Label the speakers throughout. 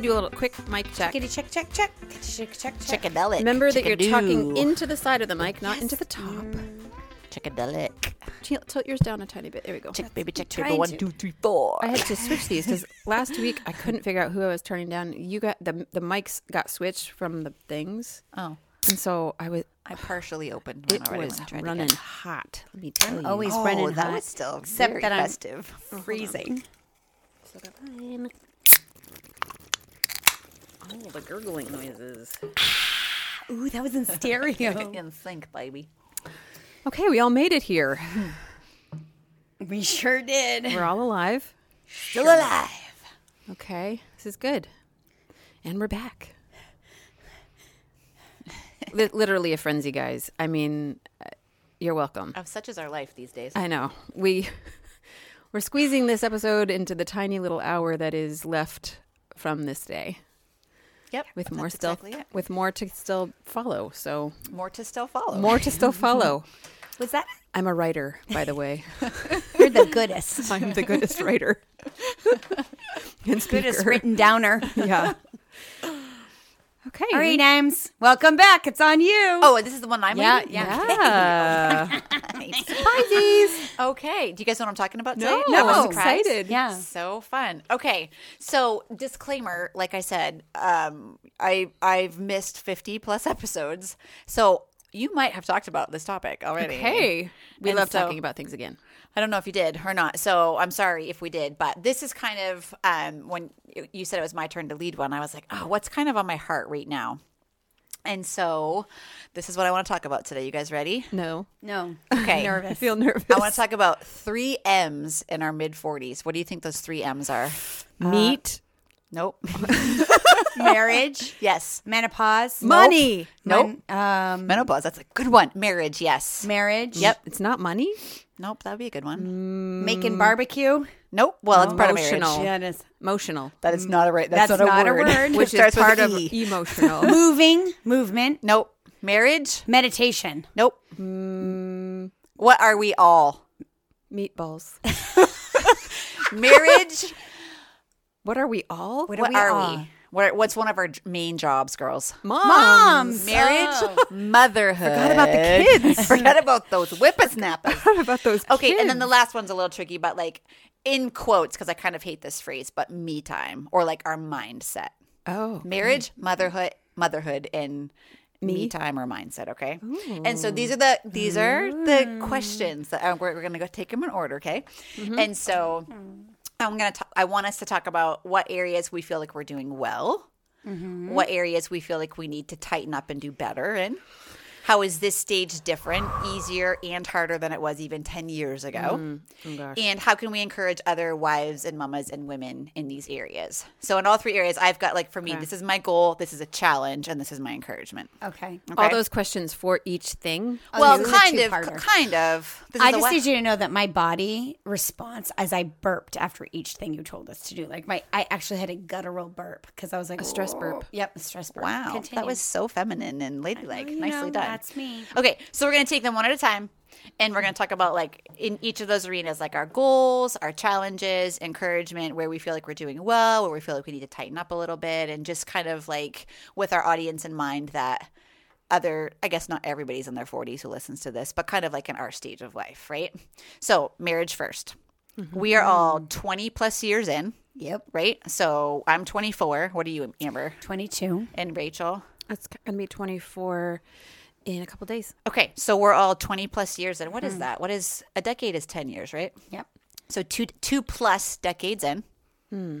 Speaker 1: sweet. Everybody do a little quick mic check.
Speaker 2: Kitty check, check, check. Check, check, check.
Speaker 3: Chickadelic.
Speaker 1: Remember that you're talking into the side of the mic, not into the top. Mm.
Speaker 3: Chickadelic.
Speaker 1: Tilt, tilt yours down a tiny bit. There we go.
Speaker 3: Chick, baby, chick,
Speaker 2: trying
Speaker 3: baby. One,
Speaker 2: to.
Speaker 3: two, three, four.
Speaker 1: I had to switch these because last week I couldn't figure out who I was turning down. You got the the mics got switched from the things,
Speaker 3: Oh,
Speaker 1: and so I was.
Speaker 3: I partially opened one
Speaker 1: It
Speaker 3: already.
Speaker 1: was
Speaker 3: when I tried
Speaker 1: running
Speaker 3: again.
Speaker 1: hot. Let me tell you.
Speaker 2: Always
Speaker 3: Oh,
Speaker 2: running
Speaker 3: that
Speaker 2: hot.
Speaker 3: was still
Speaker 2: Except
Speaker 3: very
Speaker 2: that I'm
Speaker 3: festive.
Speaker 2: Oh, freezing.
Speaker 1: So Oh, the gurgling noises.
Speaker 2: Ooh, that was in stereo.
Speaker 3: In sync, baby.
Speaker 1: Okay, we all made it here.
Speaker 2: we sure did.
Speaker 1: We're all alive.
Speaker 3: Still alive.
Speaker 1: Okay, this is good. And we're back. Li- Literally a frenzy, guys. I mean, uh, you're welcome.
Speaker 3: Of such is our life these days.
Speaker 1: I know. We we're squeezing this episode into the tiny little hour that is left from this day
Speaker 3: Yep.
Speaker 1: with more still
Speaker 3: exactly
Speaker 1: with more to still follow. So,
Speaker 3: More to still follow.
Speaker 1: more to still follow.
Speaker 2: Was that?
Speaker 1: I'm a writer, by the way.
Speaker 2: You're the goodest.
Speaker 1: I'm the goodest writer. and
Speaker 2: goodest
Speaker 1: speaker.
Speaker 2: written downer.
Speaker 1: Yeah. Okay.
Speaker 2: All
Speaker 1: we-
Speaker 2: right, Welcome back. It's on you.
Speaker 3: Oh, this is the one I'm
Speaker 2: Yeah,
Speaker 3: reading?
Speaker 1: Yeah.
Speaker 3: Nice.
Speaker 1: Surprises.
Speaker 3: Okay. Do you guys know what I'm talking about
Speaker 1: No,
Speaker 3: today?
Speaker 1: I'm excited.
Speaker 2: Yeah.
Speaker 3: So fun. Okay. So disclaimer, like I said, um, I I've missed 50 plus episodes. So you might have talked about this topic already.
Speaker 1: Hey, we
Speaker 3: And
Speaker 1: love
Speaker 3: so-
Speaker 1: talking about things again.
Speaker 3: I don't know if you did or not. So I'm sorry if we did, but this is kind of um, when you said it was my turn to lead one. I was like, oh, what's kind of on my heart right now? And so this is what I want to talk about today. You guys ready?
Speaker 1: No.
Speaker 2: No.
Speaker 3: Okay.
Speaker 2: nervous.
Speaker 1: I feel nervous.
Speaker 3: I want to talk about three M's in our mid 40s. What do you think those three M's are?
Speaker 1: meat,
Speaker 3: Nope.
Speaker 2: Marriage.
Speaker 3: yes.
Speaker 2: Menopause.
Speaker 1: money.
Speaker 3: Nope.
Speaker 2: Men- um,
Speaker 3: Menopause. That's a good one. Marriage. Yes.
Speaker 2: marriage.
Speaker 3: Yep.
Speaker 1: It's not money.
Speaker 3: Nope. That would be a good one.
Speaker 2: Making barbecue.
Speaker 3: Nope. Well, it's part of marriage.
Speaker 1: Emotional.
Speaker 2: Yeah, it is.
Speaker 1: Emotional,
Speaker 3: That is not a right.
Speaker 2: That's
Speaker 3: That's, not,
Speaker 2: not
Speaker 3: a
Speaker 2: a
Speaker 3: word.
Speaker 2: word.
Speaker 1: which is
Speaker 3: starts with
Speaker 1: part
Speaker 3: an
Speaker 1: of
Speaker 3: E.
Speaker 1: emotional.
Speaker 2: Moving. Movement.
Speaker 3: Nope. Marriage.
Speaker 2: Meditation.
Speaker 3: Nope. Mm. What are we all?
Speaker 1: Meatballs.
Speaker 3: Marriage.
Speaker 1: What are we all?
Speaker 2: What,
Speaker 3: what
Speaker 2: we
Speaker 3: are
Speaker 2: all?
Speaker 3: What, what's one of our main jobs, girls?
Speaker 1: Moms.
Speaker 2: Moms.
Speaker 3: Marriage,
Speaker 2: Oh.
Speaker 3: motherhood.
Speaker 1: Forgot about the kids.
Speaker 3: Forgot about those whippersnappers.
Speaker 1: What about those?
Speaker 3: Okay,
Speaker 1: kids?
Speaker 3: and then the last one's a little tricky, but like in quotes, because I kind of hate this phrase, but me time or like our mindset.
Speaker 1: oh,
Speaker 3: Marriage, motherhood, motherhood, and me, time or mindset. Okay, and so these are the these are the mm. questions that uh, we're, we're gonna go take them in order. Okay, mm-hmm. and so mm. I'm gonna talk, I want us to talk about what areas we feel like we're doing well, mm-hmm. what areas we feel like we need to tighten up and do better in. How is this stage different, easier, and harder than it was even 10 years ago?
Speaker 1: Mm-hmm. oh.
Speaker 3: And how can we encourage other wives and mamas and women in these areas? So, in all three areas, I've got like for me, this is my goal, this is a challenge, and this is my encouragement.
Speaker 2: Okay.
Speaker 1: All those questions for each thing.
Speaker 3: Oh, well,
Speaker 2: this is
Speaker 3: kind of,
Speaker 2: two-parter.
Speaker 3: kind of. This
Speaker 2: I just
Speaker 3: one-
Speaker 2: need you to know that my body response as I burped after each thing you told us to do. Like my, I actually had a guttural burp because I was like a
Speaker 1: stress burp.
Speaker 2: Yep, a stress burp.
Speaker 3: Wow,
Speaker 2: Continue.
Speaker 3: that was so feminine and ladylike.
Speaker 2: You
Speaker 3: Nicely
Speaker 2: know,
Speaker 3: done.
Speaker 2: That's me.
Speaker 3: Okay, so we're gonna take them one at a time, and we're gonna talk about like in each of those arenas, like our goals, our challenges, encouragement, where we feel like we're doing well, where we feel like we need to tighten up a little bit, and just kind of like with our audience in mind that other, I guess not everybody's in their 40s who listens to this, but kind of like in our stage of life, right? So marriage 1st mm-hmm. We are all 20 plus years in,
Speaker 2: Yep.
Speaker 3: right? So I'm 24. What are you, Amber?
Speaker 2: Twenty-two.
Speaker 3: And Rachel?
Speaker 1: It's gonna be 24 in a couple days.
Speaker 3: Okay, so we're all 20 plus years in. What is that? What is a decade is 10 years, right?
Speaker 2: Yep.
Speaker 3: So two two plus decades in.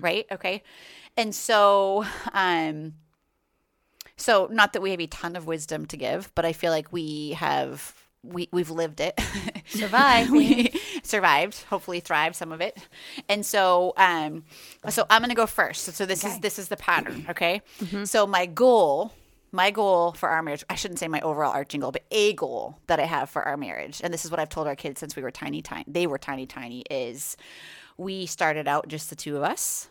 Speaker 3: Right? Okay. And so um so not that we have a ton of wisdom to give, but I feel like we have we we've lived it.
Speaker 2: survived,
Speaker 3: we survived, hopefully thrived some of it. And so um so I'm going to go first. So, so this is this is the pattern, okay? So my goal my goal for our marriage, I shouldn't say my overall arching goal, but a goal that I have for our marriage, and this is what I've told our kids since we were tiny, tiny, they were tiny, tiny, is we started out just the two of us.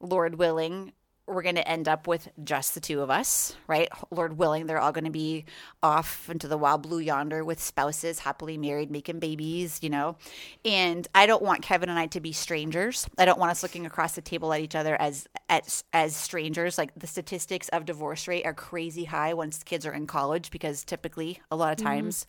Speaker 3: Lord willing, we're going to end up with just the two of us, right? Lord willing, they're all going to be off into the wild blue yonder with spouses, happily married, making babies, you know. And I don't want Kevin and I to be strangers. I don't want us looking across the table at each other as as as strangers. Like the statistics of divorce rate are crazy high once kids are in college because typically a lot of mm-hmm. times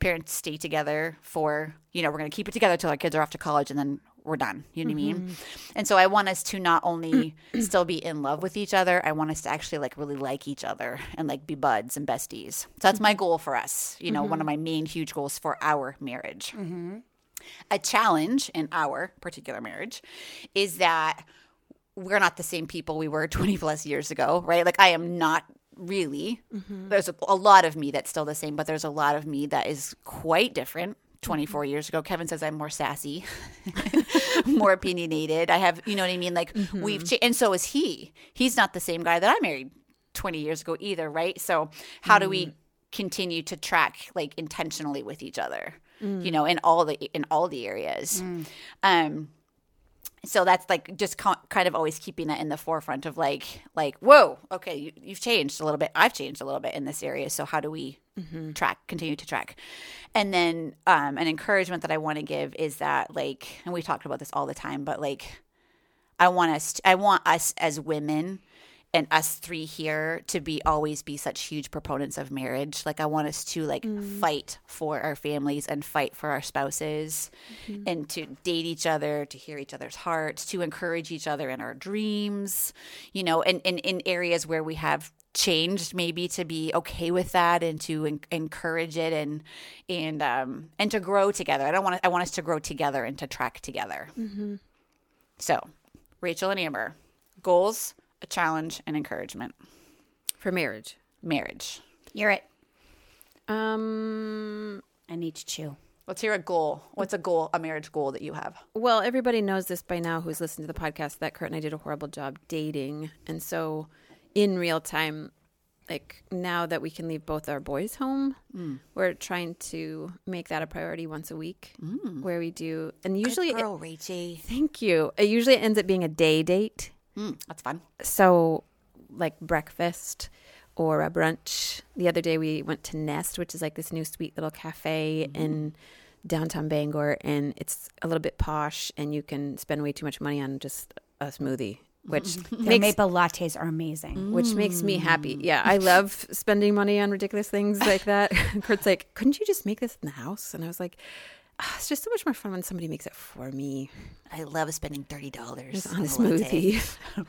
Speaker 3: parents stay together for, you know, we're going to keep it together till our kids are off to college and then we're done. You know what I mean? Mm-hmm. And so I want us to not only still be in love with each other, I want us to actually like really like each other and like be buds and besties. So that's my mm-hmm. goal for us. You know, one of mm-hmm. my main huge goals for our marriage. A challenge in our particular marriage is that we're not the same people we were 20 plus years ago, right? Like I am not really. There's a, a lot of me that's still the same, but there's a lot of me that is quite different. 24 mm-hmm. years ago, Kevin says I'm more sassy, more opinionated. I have, you know what I mean? Like mm-hmm. we've changed, and so is he. He's not the same guy that I married 20 years ago either, right? So how do we mm-hmm. continue to track like intentionally with each other? You mm. know, in all the in all the areas. Mm. Um so that's like just kind of always keeping that in the forefront of like like whoa okay you, you've changed a little bit. I've changed a little bit in this area. So how do we track continue to track? And then um, an encouragement that i want to give is that like and we talked about this all the time but like i want us i want us as women and us three here to be always be such huge proponents of marriage. Like i want us to like mm. fight for our families and fight for our spouses mm-hmm. and to date each other to hear each other's hearts to encourage each other in our dreams you know and, in areas where we have changed maybe to be okay with that and to en- encourage it and and um and to grow together. I don't want to, i want us to grow together and to track together. Mm-hmm. So rachel and amber goals a challenge and encouragement
Speaker 1: for marriage.
Speaker 3: marriage
Speaker 2: You're it.
Speaker 1: Um,
Speaker 2: I need to chew.
Speaker 3: let's hear a goal what's a goal a marriage goal that you have
Speaker 1: well, everybody knows this by now who's listened to the podcast that Kurt and I did a horrible job dating. And so in real time, like now that we can leave both our boys home, we're trying to make that a priority once a week where we do, and usually,
Speaker 3: girl rachie
Speaker 1: thank you. It usually ends up being a day date.
Speaker 3: Mm, that's fun
Speaker 1: So, like breakfast or a brunch. The other day we went to Nest, which is like this new sweet little cafe in downtown Bangor, and it's a little bit posh, and you can spend way too much money on just a smoothie, which
Speaker 2: Their
Speaker 1: makes
Speaker 2: maple lattes are amazing.
Speaker 1: which makes me happy. Yeah, I love spending money on ridiculous things like that. Kurt's like, couldn't you just make this in the house? And I was like, "Ah, it's just so much more fun when somebody makes it for me
Speaker 3: i love spending $30
Speaker 1: on a smoothie.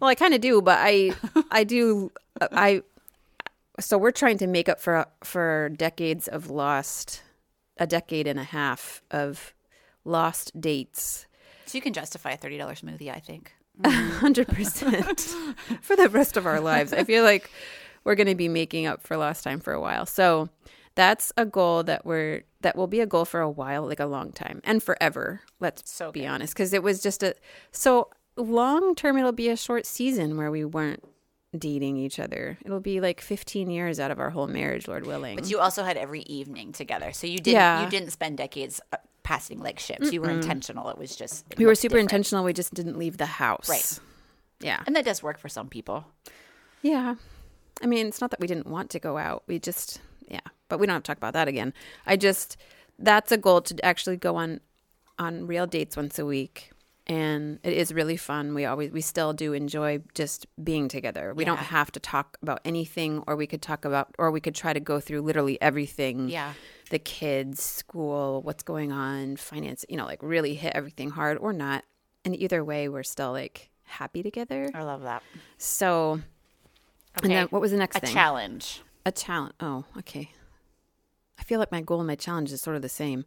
Speaker 1: well, I kind of do, but I, I do, uh, I. So we're trying to make up for for decades of lost, a decade and a half of lost dates.
Speaker 3: so you can justify a $30 smoothie i think
Speaker 1: hundred percent for the rest of our lives. I feel like we're going to be making up for lost time for a while. So that's a goal that we're that will be a goal for a while, like a long time and forever. Let's
Speaker 3: So
Speaker 1: be
Speaker 3: good.
Speaker 1: honest, because it was just a so long term. It'll be a short season where we weren't dating each other. It'll be like fifteen years out of our whole marriage, Lord willing.
Speaker 3: but you also had every evening together so you didn't
Speaker 1: Yeah.
Speaker 3: you didn't spend decades uh, passing like ships you were intentional it was just it
Speaker 1: we were super
Speaker 3: different.
Speaker 1: intentional. We just didn't leave the house.
Speaker 3: Right.
Speaker 1: Yeah.
Speaker 3: and that does work for some people
Speaker 1: Yeah. I mean, it's not that we didn't want to go out. We just, yeah, but we don't have to talk about that again. I just, that's a goal to actually go on, on real dates once a week. And it is really fun. We always, we still do enjoy just being together. We don't have to talk about anything, or we could talk about, or we could try to go through literally everything.
Speaker 3: Yeah.
Speaker 1: The kids, school, what's going on, finance, you know, like really hit everything hard or not. And either way, we're still like happy together.
Speaker 3: i love that
Speaker 1: So, and then what was the next
Speaker 3: a
Speaker 1: thing?
Speaker 3: challenge
Speaker 1: A challenge. Oh, okay. I feel like my goal and my challenge is sort of the same.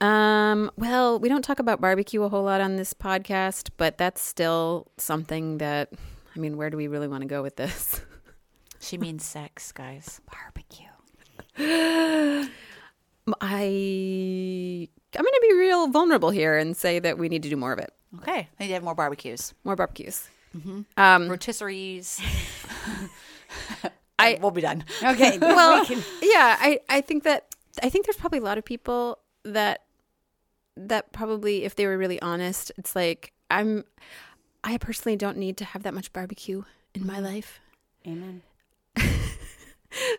Speaker 1: Um, well, we don't talk about barbecue a whole lot on this podcast, but that's still something that I mean, where do we really want to go with this?
Speaker 3: she means sex guys
Speaker 2: Barbecue.
Speaker 1: I I'm going to be real vulnerable here and say that we need to do more of it.
Speaker 3: okay i need to have more barbecues
Speaker 1: More barbecues. Um,
Speaker 3: rotisseries
Speaker 1: I-
Speaker 3: we'll be done
Speaker 2: Okay.
Speaker 1: well, yeah, I, I think that I think there's probably a lot of people that that probably if they were really honest, it's like I'm I personally don't need to have that much barbecue in my life.
Speaker 2: Amen.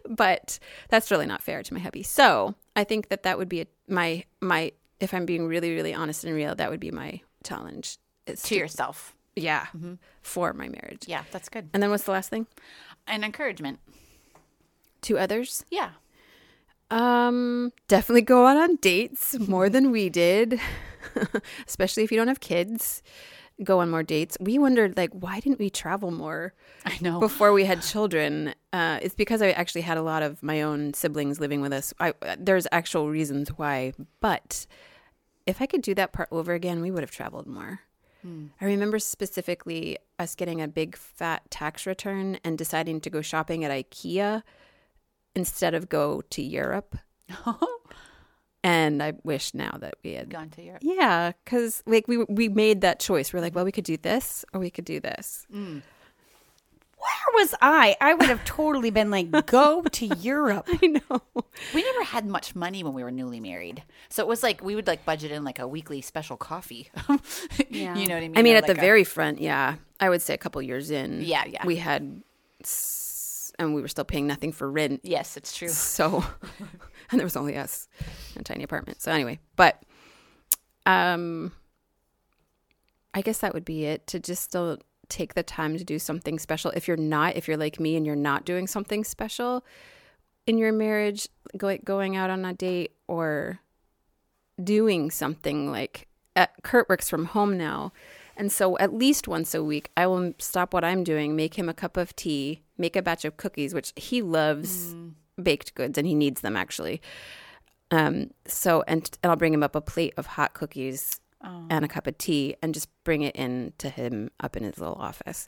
Speaker 1: but that's really not fair to my hubby. So I think that that would be a, my my if I'm being really really honest and real, that would be my challenge. Is
Speaker 3: to yourself.
Speaker 1: yeah, mm-hmm. for my marriage.
Speaker 3: Yeah, that's good.
Speaker 1: And then what's the last thing?
Speaker 3: And encouragement.
Speaker 1: To others.
Speaker 3: Yeah.
Speaker 1: Um, definitely go out on dates more than we did, especially if you don't have kids. Go on more dates. We wondered like why didn't we travel more?
Speaker 3: I know.
Speaker 1: before we had children, uh, it's because I actually had a lot of my own siblings living with us. I, there's actual reasons why, but if I could do that part over again, we would have traveled more. I remember specifically us getting a big fat tax return and deciding to go shopping at IKEA instead of go to Europe. and I wish now that we had
Speaker 3: Gone to Europe.
Speaker 1: yeah, because like we we made that choice. We're like, well, we could do this or we could do this. Mm.
Speaker 2: Where was I? I would have totally been like, go to Europe.
Speaker 1: I know.
Speaker 3: We never had much money when we were newly married. So it was like we would like budget in like a weekly special coffee.
Speaker 2: Yeah.
Speaker 3: You know what I mean?
Speaker 1: I mean,
Speaker 3: Or
Speaker 1: at the
Speaker 3: a-
Speaker 1: very front, yeah, I would say a couple years in.
Speaker 3: Yeah, yeah.
Speaker 1: we had, and we were still paying nothing for rent.
Speaker 3: Yes, it's true.
Speaker 1: So, and there was only us, in a tiny apartment. So anyway, but, um, I guess that would be it. To just still take the time to do something special. If you're not, if you're like me and you're not doing something special in your marriage, going going out on a date or doing something like uh, Kurt works from home now. And so at least once a week, I will stop what I'm doing, make him a cup of tea, make a batch of cookies, which he loves baked goods and he needs them actually. Um, so, and, and I'll bring him up a plate of hot cookies and a cup of tea and just bring it in to him up in his little office.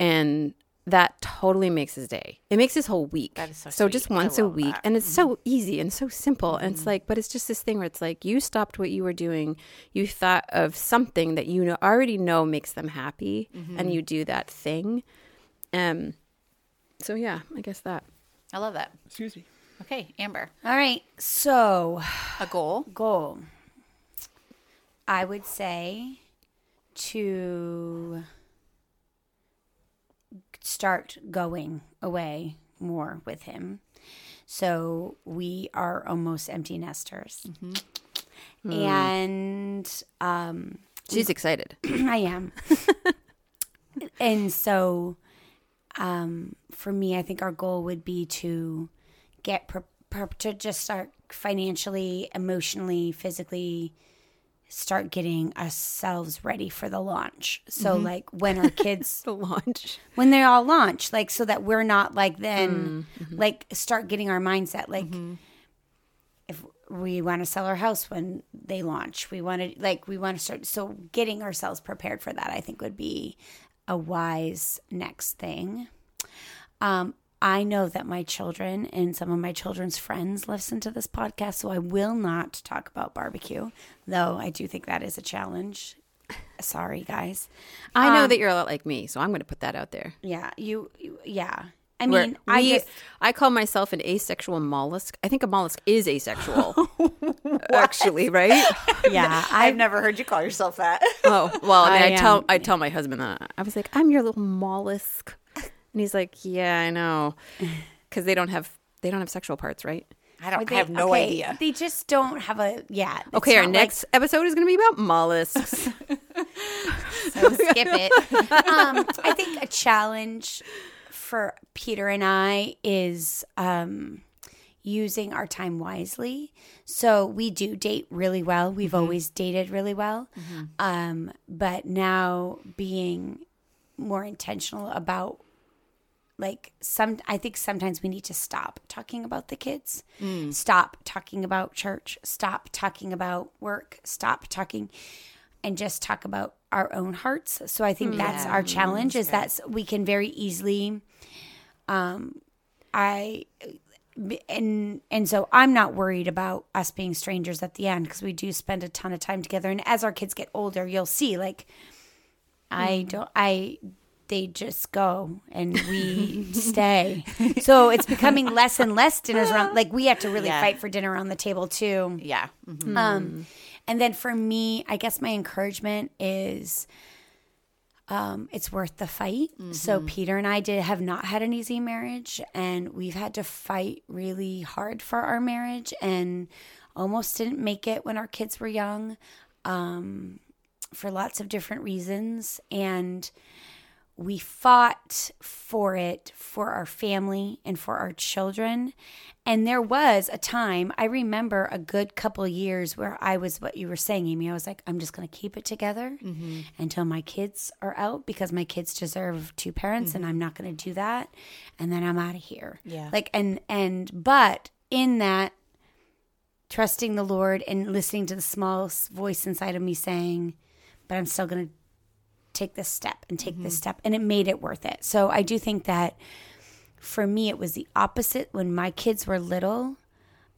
Speaker 1: And that totally makes his day. It makes his whole week.
Speaker 3: That is so
Speaker 1: just
Speaker 3: sweet. I
Speaker 1: once a
Speaker 3: love
Speaker 1: week.
Speaker 3: that. Mm-hmm.
Speaker 1: And it's so easy and so simple. And it's like, but it's just this thing where it's like you stopped what you were doing. You thought of something that you know, already know makes them happy
Speaker 3: Mm-hmm.
Speaker 1: and you do that thing. Um, so yeah, I guess that.
Speaker 3: I love that.
Speaker 1: Excuse me.
Speaker 3: Okay, Amber.
Speaker 2: All right. So,
Speaker 3: A goal.
Speaker 2: goal. I would say to start going away more with him. So we are almost empty nesters. And um,
Speaker 1: She's excited.
Speaker 2: I am. and so um, for me, I think our goal would be to get pre- pre- to just start financially, emotionally, physically start getting ourselves ready for the launch. So mm-hmm. like when our kids
Speaker 1: The launch.
Speaker 2: when they all launch, like so that we're not like then mm-hmm. like start getting our mindset like mm-hmm. if we want to sell our house when they launch, we want to like we want to start so getting ourselves prepared for that I think would be a wise next thing. Um I know that my children and some of my children's friends listen to this podcast, so I will not talk about barbecue, though I do think that is a challenge. Sorry, guys.
Speaker 1: I know
Speaker 2: Um,
Speaker 1: that you're a lot like me, so I'm going to put that out there.
Speaker 2: Yeah, you, you yeah. I mean, I just
Speaker 1: I call myself an asexual mollusk. I think a mollusk is asexual, actually, right?
Speaker 2: yeah,
Speaker 3: I've never heard you call yourself that.
Speaker 1: Oh well, I mean, I,
Speaker 2: I
Speaker 1: tell
Speaker 2: am-
Speaker 1: I tell my husband that I was like, I'm your little mollusk, and he's like, Yeah, I know, because they don't have they don't have sexual parts, right?
Speaker 3: I don't.
Speaker 2: they-
Speaker 3: I have no
Speaker 2: okay,
Speaker 3: idea.
Speaker 2: They just don't have a yeah.
Speaker 1: Okay, our
Speaker 2: not like-
Speaker 1: next episode is going to be about mollusks.
Speaker 2: so skip it. um, I think a challenge for Peter and I is um, using our time wisely. So we do date really well. We've always dated really well, um, but now being more intentional about like some i think sometimes we need to stop talking about the kids. Mm. Stop talking about church. Stop talking about work. Stop talking and just talk about our own hearts. So i think that's mm. our challenge is that we can very easily um i and and so i'm not worried about us being strangers at the end because we do spend a ton of time together. And as our kids get older you'll see like I mm. don't. I they just go and we stay. So it's becoming less and less dinners around. Like we have to really
Speaker 3: Yeah.
Speaker 2: fight for dinner around the table too.
Speaker 3: Yeah. Mhm.
Speaker 2: Um, and then for me, I guess my encouragement is um, it's worth the fight. So
Speaker 3: Mm-hmm.
Speaker 2: Peter and I did have not had an easy marriage, and we've had to fight really hard for our marriage, and almost didn't make it when our kids were young, um, for lots of different reasons, and we fought for it for our family and for our children. And there was a time, I remember a good couple years where I was what you were saying, Amy. I was like, I'm just going to keep it together mm-hmm. until my kids are out because my kids deserve two parents and mm-hmm. I'm not going to do that. And then I'm out of here.
Speaker 3: Yeah.
Speaker 2: Like, and, and, but in that, trusting the Lord and listening to the small voice inside of me saying, but I'm still going to take this step and take this step. And it made it worth it. So I do think that for me, it was the opposite when my kids were little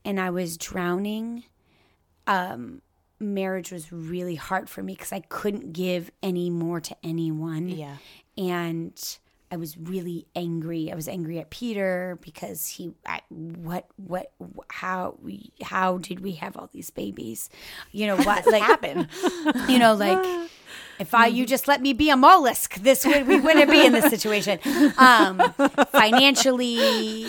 Speaker 2: and I was drowning. Um, marriage was really hard for me because I couldn't give any more to anyone.
Speaker 3: Yeah.
Speaker 2: And I was really angry. I was angry at Peter because he, I, what, what, how, we, how did we have all these babies? You know what? Like,
Speaker 3: Happen.
Speaker 2: you know, like if I you just let me be a mollusk, this would we wouldn't be in this situation. Um, financially,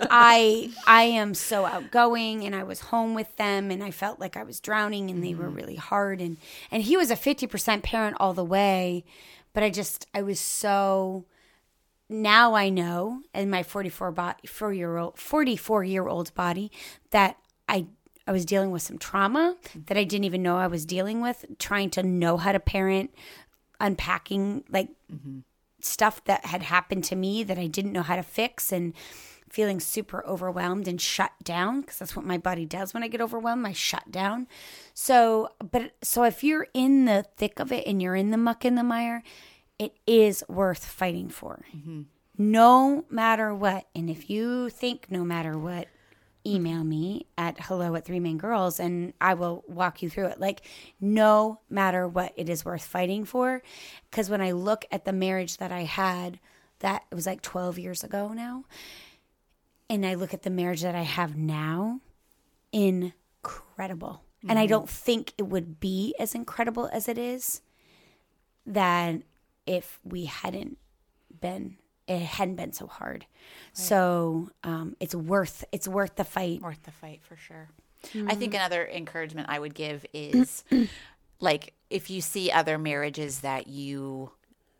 Speaker 2: I I am so outgoing, and I was home with them, and I felt like I was drowning, and they were really hard, and and he was a fifty percent parent all the way, but I just I was so. Now I know, in my 44 body, four year old, 44 year old body, that I I was dealing with some trauma that I didn't even know I was dealing with, trying to know how to parent, unpacking like stuff that had happened to me that I didn't know how to fix and feeling super overwhelmed and shut down because that's what my body does when I get overwhelmed. I shut down. So, but so if you're in the thick of it and you're in the muck and the mire, it is worth fighting for. Mm-hmm. No matter what. And if you think no matter what, email me at hello at three Maine girls and I will walk you through it. Like, no matter what, it is worth fighting for. Because when I look at the marriage that I had, that it was like 12 years ago now, and I look at the marriage that I have now, incredible. And I mm-hmm. don't think it would be as incredible as it is that if we hadn't been it hadn't been so hard. So um, it's worth it's worth the fight.
Speaker 3: worth the fight for sure. I think another encouragement I would give is like if you see other marriages that you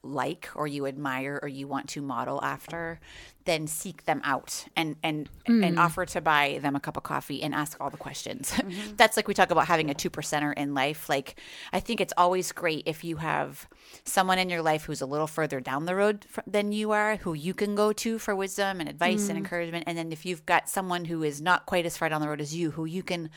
Speaker 3: like or you admire or you want to model after, then seek them out and and and hmm. offer to buy them a cup of coffee and ask all the questions. Mm-hmm. That's like we talk about having a two percenter in life. Like I think it's always great if you have someone in your life who's a little further down the road than you are, who you can go to for wisdom and advice and hmm. encouragement. And then if you've got someone who is not quite as far down the road as you, who you can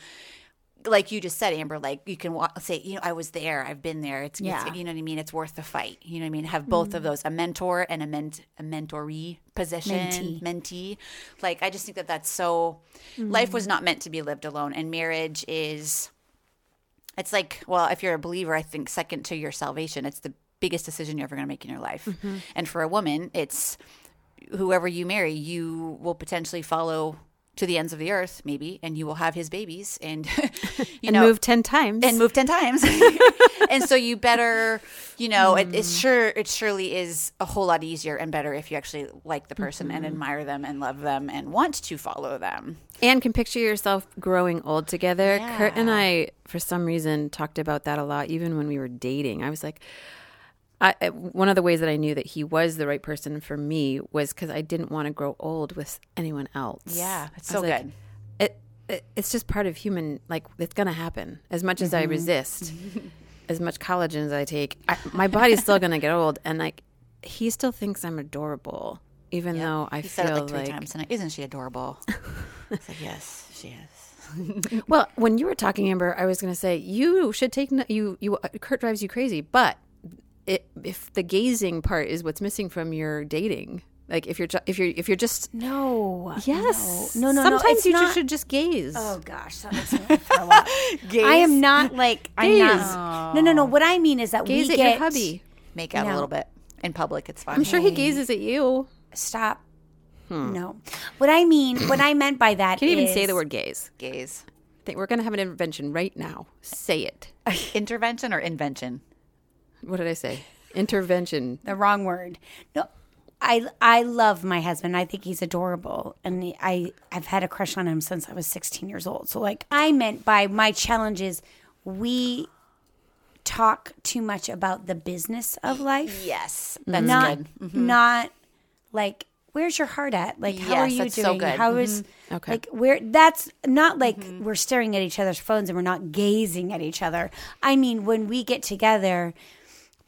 Speaker 3: like you just said, Amber, like you can walk, say, you know, I was there, I've been there. It's,
Speaker 2: Yeah.
Speaker 3: it's, you know what I mean? It's worth the fight. You know what I mean? Have both of mm-hmm. those, a mentor and a, ment- a mentoree position,
Speaker 2: Mentee.
Speaker 3: mentee. Like, I just think that that's so, life mm-hmm. was not meant to be lived alone. And marriage is, it's like, well, if you're a believer, I think second to your salvation, it's the biggest decision you're ever going to make in your life. Mm-hmm. And for a woman, it's whoever you marry, you will potentially follow to the ends of the earth, maybe, and you will have his babies and, you
Speaker 1: and
Speaker 3: know,
Speaker 1: move 10 times.
Speaker 3: and move 10 times. and so you better, you know, it, it's hmm. sure, it surely is a whole lot easier and better if you actually like the person and mm-hmm. admire them and love them and want to follow them.
Speaker 1: and can picture yourself growing old together. Kurt and I, for some reason, talked about that a lot, even when we were dating. I was like, I, I- one of the ways that I knew that he was the right person for me was because I didn't want to grow old with anyone else.
Speaker 3: Yeah, it's so
Speaker 1: like,
Speaker 3: good.
Speaker 1: It, it it's just part of human. Like it's gonna happen. As much as
Speaker 3: Mm-hmm.
Speaker 1: I resist, as much collagen as I take, I, my body's still gonna get old. And like he still thinks I'm adorable, even though I
Speaker 3: He
Speaker 1: feel
Speaker 3: said it like three
Speaker 1: like
Speaker 3: times tonight. Isn't she adorable? it's like, yes, she is.
Speaker 1: Well, when you were talking, Amber, I was going to say you should take no- you. You Kurt drives you crazy, but it, if the gazing part is what's missing from your dating, like if you're ju- if you're if you're just
Speaker 2: No.
Speaker 1: yes,
Speaker 2: No, no, no.
Speaker 1: sometimes
Speaker 2: it's
Speaker 1: you
Speaker 2: not-
Speaker 1: just should just gaze.
Speaker 2: Oh gosh, that makes me want throw up. I am not like I'm not. No, no, no. What I mean is that
Speaker 1: gaze
Speaker 2: we
Speaker 1: at
Speaker 2: get
Speaker 1: your hubby.
Speaker 3: Make out a little bit in public. It's fine.
Speaker 1: I'm sure he gazes at you.
Speaker 2: Stop. Hmm. No. What I mean, what I meant by that
Speaker 1: Can't even say the word gaze.
Speaker 3: Gaze.
Speaker 1: I think we're going to have an intervention right now. Say it.
Speaker 3: Intervention or invention?
Speaker 1: What did I say? Intervention.
Speaker 2: the wrong word. No, I I love my husband. I think he's adorable, and he- I I've had a crush on him since I was 16 years old. So like I meant by my challenges, we talk too much about the business of life,
Speaker 3: Yes, that's
Speaker 2: not
Speaker 3: good. Mm-hmm.
Speaker 2: not like where's your heart at? Like how are you
Speaker 3: that's so
Speaker 2: doing?
Speaker 3: good.
Speaker 2: How is mm-hmm.
Speaker 1: Okay.
Speaker 2: like where that's not like mm-hmm. we're staring at each other's phones and we're not gazing at each other. I mean, when we get together,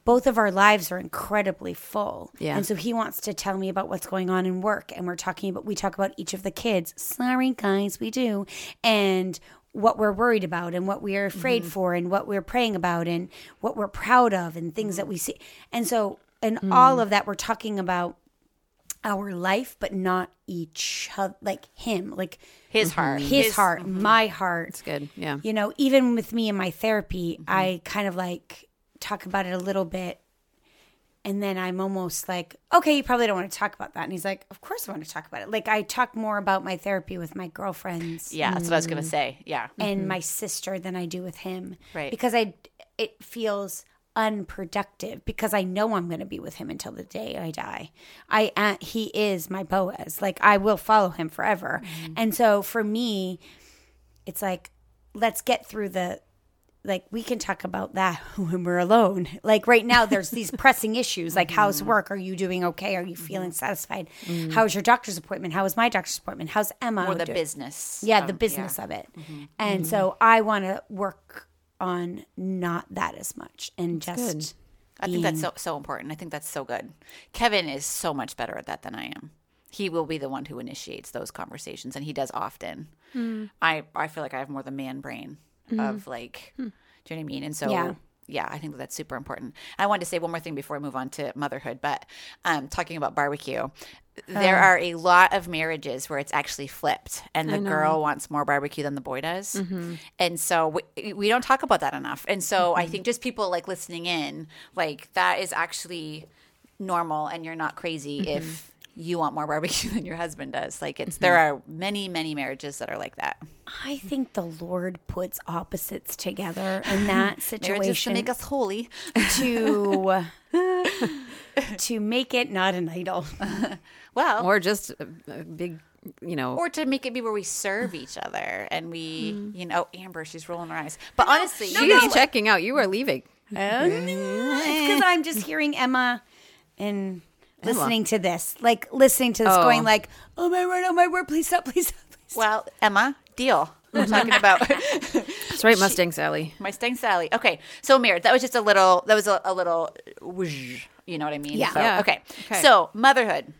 Speaker 2: both of our lives are incredibly full.
Speaker 1: Yeah.
Speaker 2: And so he wants to tell me about what's going on in work and we're talking about we talk about each of the kids. Sorry guys, we do. And what we're worried about and what we are afraid mm-hmm. for and what we're praying about and what we're proud of and things mm-hmm. that we see. And so and mm. all of that we're talking about our life but not each other like him like
Speaker 3: His mm-hmm. heart.
Speaker 2: his, heart my heart
Speaker 1: It's good. Yeah.
Speaker 2: you know even with me in my therapy i kind of like talk about it a little bit. And then i'm almost like okay you probably don't want to talk about that. And he's like of course i want to talk about it. Like i talk more about my therapy with my girlfriends.
Speaker 3: Yeah, that's what I was gonna mm. say. Yeah.
Speaker 2: and mm-hmm. my sister than i do with him.
Speaker 3: Right.
Speaker 2: because i it feels unproductive because i know i'm going to be with him until the day i die. I uh, he is my boaz. Like i will follow him forever. Mm-hmm. And so for me it's like let's get through the like we can talk about that when we're alone. Like right now there's these pressing issues like how's mm-hmm. work? Are you doing okay? Are you feeling mm-hmm. satisfied? Mm-hmm. How's your doctor's appointment? How was my doctor's appointment? How's emma
Speaker 3: Or the
Speaker 2: doing?
Speaker 3: business.
Speaker 2: yeah
Speaker 3: of-
Speaker 2: the business of it. And so i want to work on not that as much and just
Speaker 3: I think that's so so important. I think that's so good. Kevin is so much better at that than I am. He will be the one who initiates those conversations, and he does often. Hmm. I I feel like I have more the man brain of mm-hmm. like, hmm. do you know what I mean? And so.
Speaker 2: Yeah.
Speaker 3: Yeah. I think that's super important. I wanted to say one more thing before I move on to motherhood, but um, talking about barbecue, there oh. are a lot of marriages where it's actually flipped, and the girl wants more barbecue than the boy does, mm-hmm. and so we, we don't talk about that enough. And so I mm-hmm. think just people like listening in, like that is actually normal, and you're not crazy if you want more barbecue than your husband does. Like it's there mm-hmm. are many many marriages that are like that.
Speaker 2: i think the lord puts opposites together in that
Speaker 3: situation to make us holy.
Speaker 2: to to make it not an idol
Speaker 3: Well,
Speaker 1: Or just a, a big, you know.
Speaker 3: or to make it be where we serve each other and we, mm. you know, oh, Amber, she's rolling her eyes. But honestly,
Speaker 1: she's checking out. You are leaving.
Speaker 2: Oh, because I'm just hearing Emma and listening to this, like listening to this,
Speaker 1: Oh.
Speaker 2: going like, "Oh my word, oh my word, please stop, please stop." Please stop.
Speaker 3: well, Emma, deal. We're talking about
Speaker 1: That's right, Mustang Sally.
Speaker 3: my Stang Sally. Okay, so Mir, that was just a little. That was a, a little. whoosh, You know what I mean?
Speaker 2: Yeah.
Speaker 3: So,
Speaker 1: Yeah.
Speaker 3: Okay.
Speaker 1: Okay.
Speaker 3: So motherhood.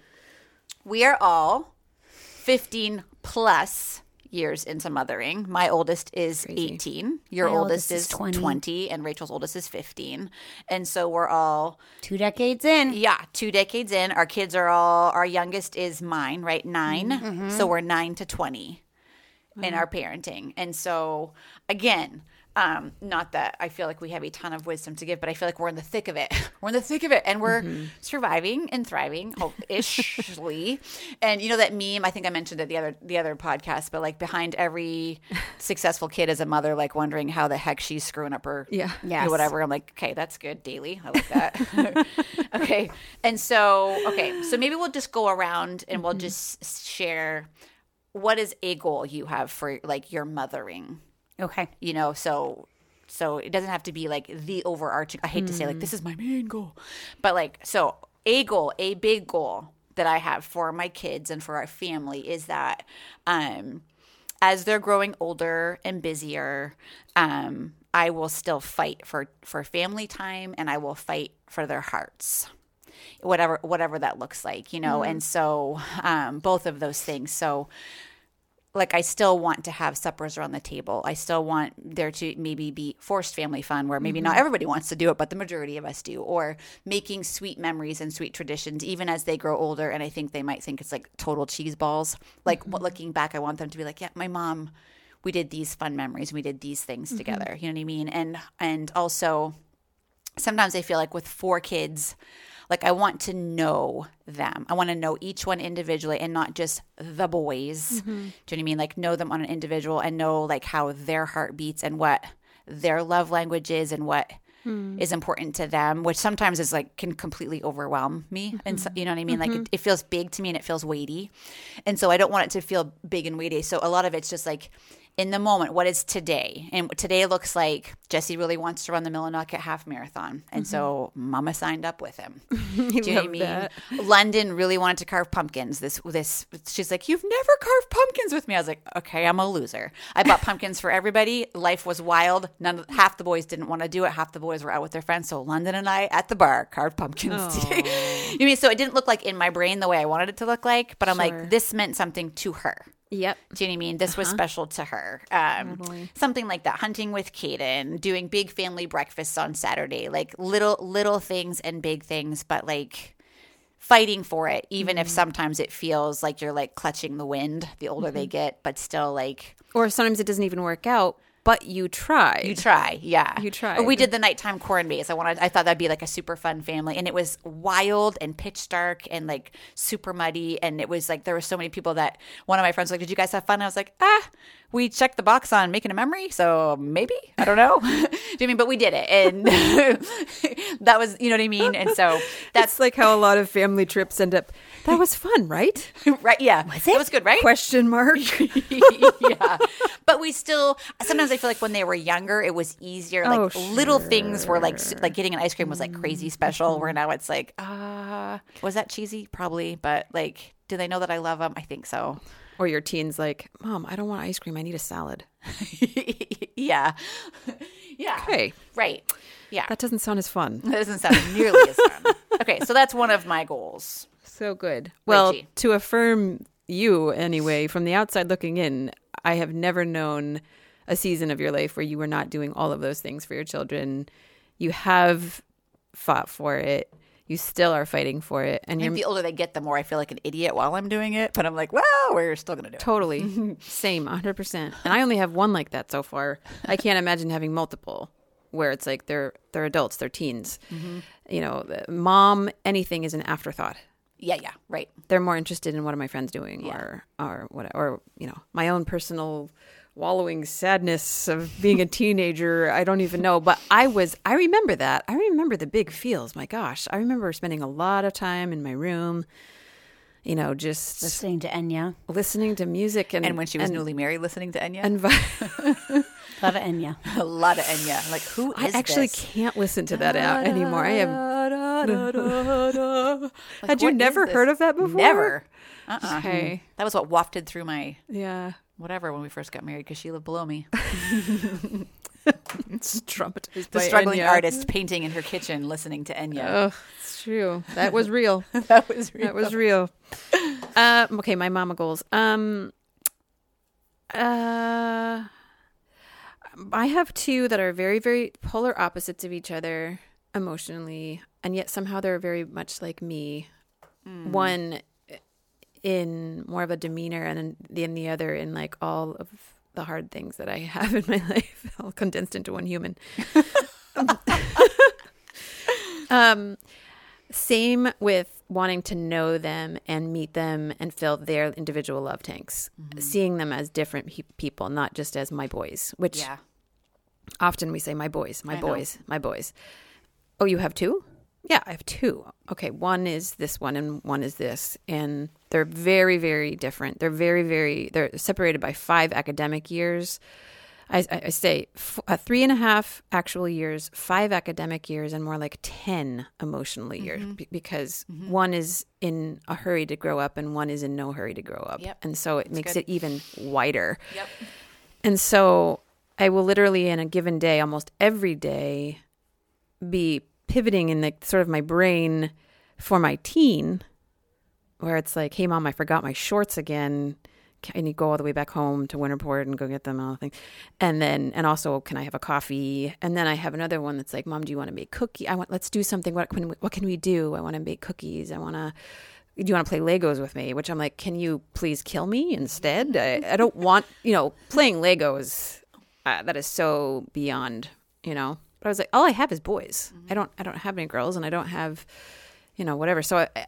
Speaker 3: We are all fifteen plus years into mothering. My oldest is eighteen. Your oldest,
Speaker 2: oldest is
Speaker 3: is
Speaker 2: 20.
Speaker 3: 20. and Rachel's oldest is fifteen. And so we're all
Speaker 2: Two decades in,
Speaker 3: yeah, two decades in. Our kids are all, our youngest is mine, right? 9
Speaker 2: Mm-hmm.
Speaker 3: So we're nine to 20 in our parenting. And so, again, um, not that I feel like we have a ton of wisdom to give, but I feel like we're in the thick of it. We're in the thick of it and we're
Speaker 2: Mm-hmm.
Speaker 3: surviving and thriving, ishly. and you know that meme, I think I mentioned it the other the other podcast, but like behind every successful kid is a mother like wondering how the heck she's screwing up her
Speaker 1: Yeah.
Speaker 3: you know, whatever. I'm like, okay, that's good daily. I like that. okay. And so, okay, so maybe we'll just go around and we'll just share what is a goal you have for like your mothering,
Speaker 2: okay,
Speaker 3: you know, so so it doesn't have to be like the overarching I hate to say like this is my main goal. But like so a goal, a big goal that I have for my kids and for our family is that um as they're growing older and busier, um, I will still fight for for family time and I will fight for their hearts. Whatever whatever that looks like, you know. And so um both of those things. So like I still want to have suppers around the table. I still want there to maybe be forced family fun where maybe not mm-hmm. everybody wants to do it, but the majority of us do, or making sweet memories and sweet traditions even as they grow older. And I think they might think it's like total cheese balls. Like what looking back, I want them to be like, yeah, my mom, we did these fun memories, we did these things mm-hmm. together. You know what I mean? And and also sometimes I feel like with four kids, like I want to know them. I want to know each one individually and not just the boys. Mm-hmm. Do you know what I mean? Like know them on an individual and know like how their heart beats and what their love language is and what hmm. is important to them, which sometimes is like can completely overwhelm me. And so, mm-hmm. you know what I mean? Like it, mm-hmm. it feels big to me and it feels weighty. And so I don't want it to feel big and weighty. So a lot of it's just like in the moment, what is today? And today looks like Jesse really wants to run the Millinocket half marathon. And so mama signed up with him. Do you know what I mean?
Speaker 1: that.
Speaker 3: London really wanted to carve pumpkins. This this she's like, You've never carved pumpkins with me. I was like, Okay, I'm a loser. I bought pumpkins for everybody. Life was wild. None of half the boys didn't want to do it. Half the boys were out with their friends. So London and I at the bar carved pumpkins. you mean so it didn't look like in my brain the way I wanted it to look like, but I'm
Speaker 1: Sure.
Speaker 3: like, this meant something to her.
Speaker 1: Yep.
Speaker 3: Do you know what I mean? This was uh-huh. special to her. Um, oh, Something like that. Hunting with Kaden, doing big family breakfasts on Saturday, like little little things and big things, but like fighting for it, even if mm-hmm. sometimes it feels like you're like clutching the wind the older they mm-hmm. get, but still like
Speaker 1: Or sometimes it doesn't even work out, but you try.
Speaker 3: you try, yeah.
Speaker 1: You
Speaker 3: try. We did the nighttime corn maze. I wanted, I thought that'd be like a super fun family, and it was wild and pitch dark and like super muddy, and it was like there were so many people that one of my friends was like, "Did you guys have fun?" I was like, "Ah, we checked the box on making a memory, so maybe I don't know." do you know I mean? But we did it, and that was you know what I mean. And so
Speaker 1: That's
Speaker 3: that's
Speaker 1: like how a lot of family trips end up. That was fun, right?
Speaker 3: right. Yeah, was it? That was good, right?
Speaker 1: Question mark.
Speaker 3: yeah. But we still sometimes I feel like when they were younger it was easier. Like
Speaker 1: Oh,
Speaker 3: little things were like like getting an ice cream was like crazy special. Where now it's like, uh was that cheesy? Probably, but like, do they know that I love them? I think so.
Speaker 1: Or your teens like, Mom, I don't want ice cream. I need a salad.
Speaker 3: yeah. Yeah.
Speaker 1: Okay.
Speaker 3: Right. Yeah.
Speaker 1: That doesn't sound as fun.
Speaker 3: That doesn't sound nearly as fun. Okay, so that's one of my goals.
Speaker 1: So good. Well, to affirm you anyway, from the outside looking in, I have never known a season of your life where you were not doing all of those things for your children. You have fought for it. You still are fighting for it, and you're
Speaker 3: the older they get, the more I feel like an idiot while I'm doing it. But I'm like, well, we're still gonna do it.
Speaker 1: totally same, hundred percent. And I only have one like that so far. I can't imagine having multiple, where it's like they're they're adults, they're teens. Mm-hmm. You know, mom, anything is an afterthought.
Speaker 3: Yeah, yeah, right.
Speaker 1: they're more interested in what are my friends doing or or what or you know my own personal wallowing sadness of being a teenager i don't even know but i was i remember that i remember the big feels my gosh i remember spending a lot of time in my room you know just
Speaker 2: Listening to Enya.
Speaker 1: listening to music and
Speaker 3: And when she was
Speaker 1: and,
Speaker 3: newly married, listening to Enya,
Speaker 1: and vi-
Speaker 2: Love Enya.
Speaker 3: a lot of Enya. Like, who
Speaker 1: i actually
Speaker 3: this?
Speaker 1: can't listen to that out anymore i am.
Speaker 3: Like,
Speaker 1: had you never heard of that before
Speaker 3: Never. Uh-uh.
Speaker 1: okay
Speaker 3: That was what wafted through my
Speaker 1: yeah
Speaker 3: whatever when we first got married because she lived below me.
Speaker 1: it's traumatized
Speaker 3: The struggling
Speaker 1: Enya.
Speaker 3: artist painting in her kitchen, listening to Enya.
Speaker 1: Oh, it's true. That was real.
Speaker 3: that was real.
Speaker 1: that was real. Uh, okay, my mama goals. Um, uh, I have two that are very, very polar opposites of each other emotionally, and yet somehow they're very much like me. One in more of a demeanor, and then the other in like all of the hard things that I have in my life, all condensed into one human. um, same with wanting to know them and meet them and fill their individual love tanks, seeing them as different pe- people, not just as my boys, which
Speaker 3: Yeah.
Speaker 1: often we say my boys, my
Speaker 3: I know.
Speaker 1: boys, my boys. Oh, you have two? Yeah, I have two. Okay, one is this one and one is this. And they're very, very different. They're very, very, they're separated by five academic years. I, I say f- uh, three and a half actual years, five academic years, and more like 10 emotionally years
Speaker 3: Mm-hmm.
Speaker 1: be- because one is in a hurry to grow up and one is in no hurry to grow up.
Speaker 3: Yep.
Speaker 1: And so it makes
Speaker 3: good.
Speaker 1: it even wider.
Speaker 3: Yep.
Speaker 1: And so I will literally, in a given day, almost every day, be pivoting in the sort of my brain for my teen, where it's like, hey, mom, I forgot my shorts again. Can you go all the way back home to Winterport and go get them? All things. And then, and also, can I have a coffee? And then I have another one that's like, mom, do you want to make cookie? I want, let's do something. What can we, what can we do? I want to make cookies. I want to, do you want to play Legos with me? Which I'm like, can you please kill me instead? I, I don't want, you know, playing Legos. Uh, that is so beyond, you know. But I was like, all I have is boys. I don't, I don't have any girls, and I don't have, you know, whatever. So I,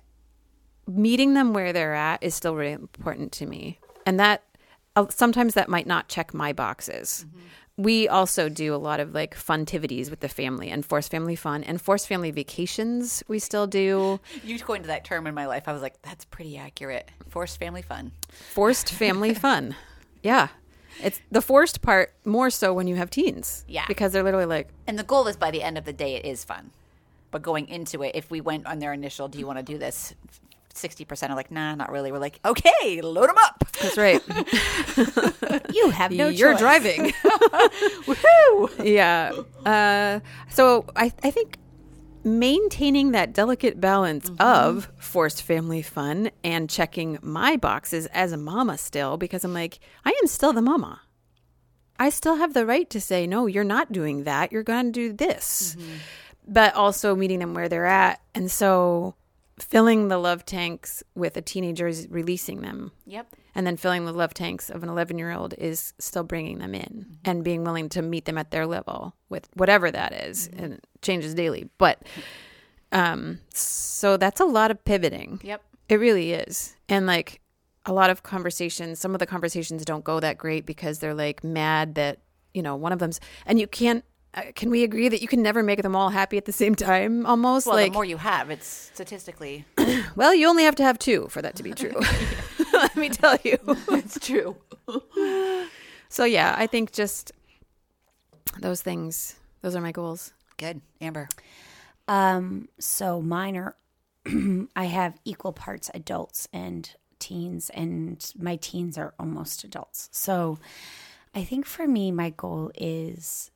Speaker 1: meeting them where they're at is still really important to me, and that uh, sometimes that might not check my boxes. we also do a lot of like funtivities with the family and forced family fun and forced family vacations. We still do
Speaker 3: You coined that term in my life. I was like, that's pretty accurate. Forced family fun.
Speaker 1: forced family fun. Yeah. It's the forced part more so when you have teens.
Speaker 3: Yeah.
Speaker 1: Because they're literally like,
Speaker 3: And the goal is by the end of the day, it is fun. But going into it, if we went on their initial, do you want to do this? 60% are like, nah, not really. We're like, okay, load them up.
Speaker 1: that's right.
Speaker 2: You have no
Speaker 1: You're
Speaker 2: choice.
Speaker 1: driving.
Speaker 3: Woohoo!
Speaker 1: yeah. Uh, so I, I think maintaining that delicate balance mm-hmm. of forced family fun and checking my boxes as a mama still, because I'm like, I am still the mama. I still have the right to say, no, you're not doing that. You're going to do this. Mm-hmm. But also meeting them where they're at. And so filling the love tanks with a teenager is releasing them
Speaker 3: Yep.
Speaker 1: And then filling the love tanks of an 11 year old is still bringing them in and being willing to meet them at their level with whatever that is, and it changes daily. But um so that's a lot of pivoting.
Speaker 3: Yep.
Speaker 1: it really is. And like a lot of conversations some of the conversations don't go that great because they're like mad that you know one of them's and you can't uh, can we agree that you can never make them all happy at the same time almost?
Speaker 3: Well,
Speaker 1: like
Speaker 3: the more you have, it's statistically.
Speaker 1: well you only have to have two for that to be true let me tell you
Speaker 3: it's true.
Speaker 1: So yeah, I think just those things. Those are my goals.
Speaker 3: Good. Amber.
Speaker 2: Um, so mine are I have equal parts adults and teens and my teens are almost adults. So I think for me my goal is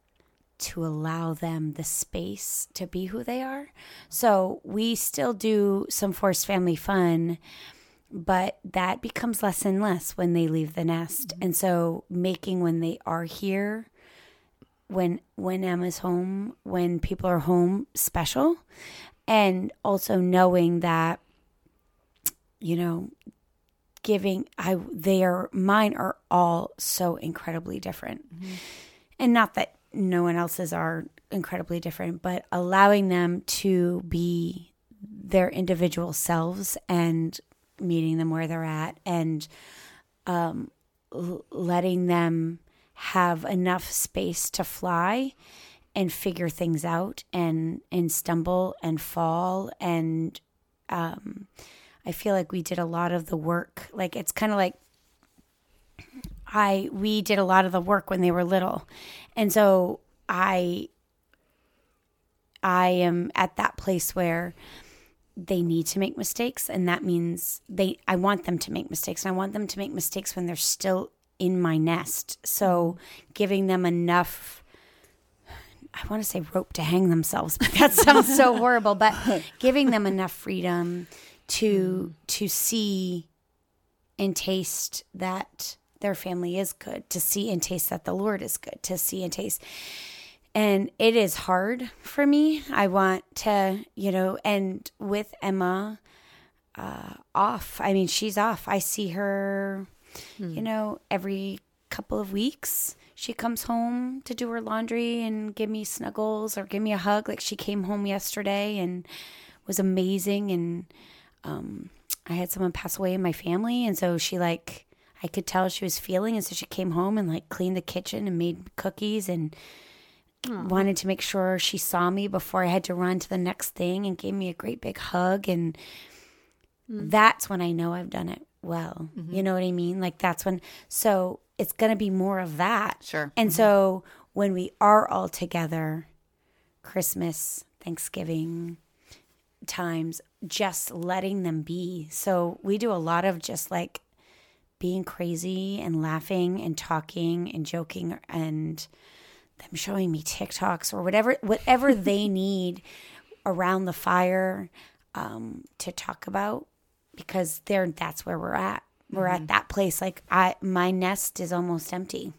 Speaker 2: to allow them the space to be who they are. So we still do some forced family fun, but that becomes less and less when they leave the nest. Mm-hmm. And so making when they are here when when Emma's home, when people are home special and also knowing that you know giving I they are mine are all so incredibly different. Mm-hmm. And not that no one else's are incredibly different, but allowing them to be their individual selves and meeting them where they're at and um, l- letting them have enough space to fly and figure things out and and stumble and fall and um I feel like we did a lot of the work like it's kind of like I we did a lot of the work when they were little. And so I I am at that place where they need to make mistakes and that means they I want them to make mistakes and I want them to make mistakes when they're still in my nest. So giving them enough I want to say rope to hang themselves, but that sounds so horrible, but giving them enough freedom to to see and taste that their family is good, to see and taste that the Lord is good, to see and taste. And it is hard for me. I want to, you know, and with Emma uh, off, I mean, she's off. I see her, you know, every couple of weeks. She comes home to do her laundry and give me snuggles or give me a hug. Like she came home yesterday and was amazing. And um, I had someone pass away in my family, and so she like I could tell she was feeling, and so she came home and like cleaned the kitchen and made cookies and wanted to make sure she saw me before I had to run to the next thing and gave me a great big hug and mm. that's when I know I've done it well. You mm-hmm. know what I mean? Like that's when so it's going to be more of that.
Speaker 3: Sure.
Speaker 2: And mm-hmm. so when we are all together Christmas, Thanksgiving times just letting them be. So we do a lot of just like being crazy and laughing and talking and joking and them showing me TikToks or whatever whatever they need around the fire um, to talk about because they're that's where we're at. We're at mm-hmm. that place. Like I, my nest is almost empty.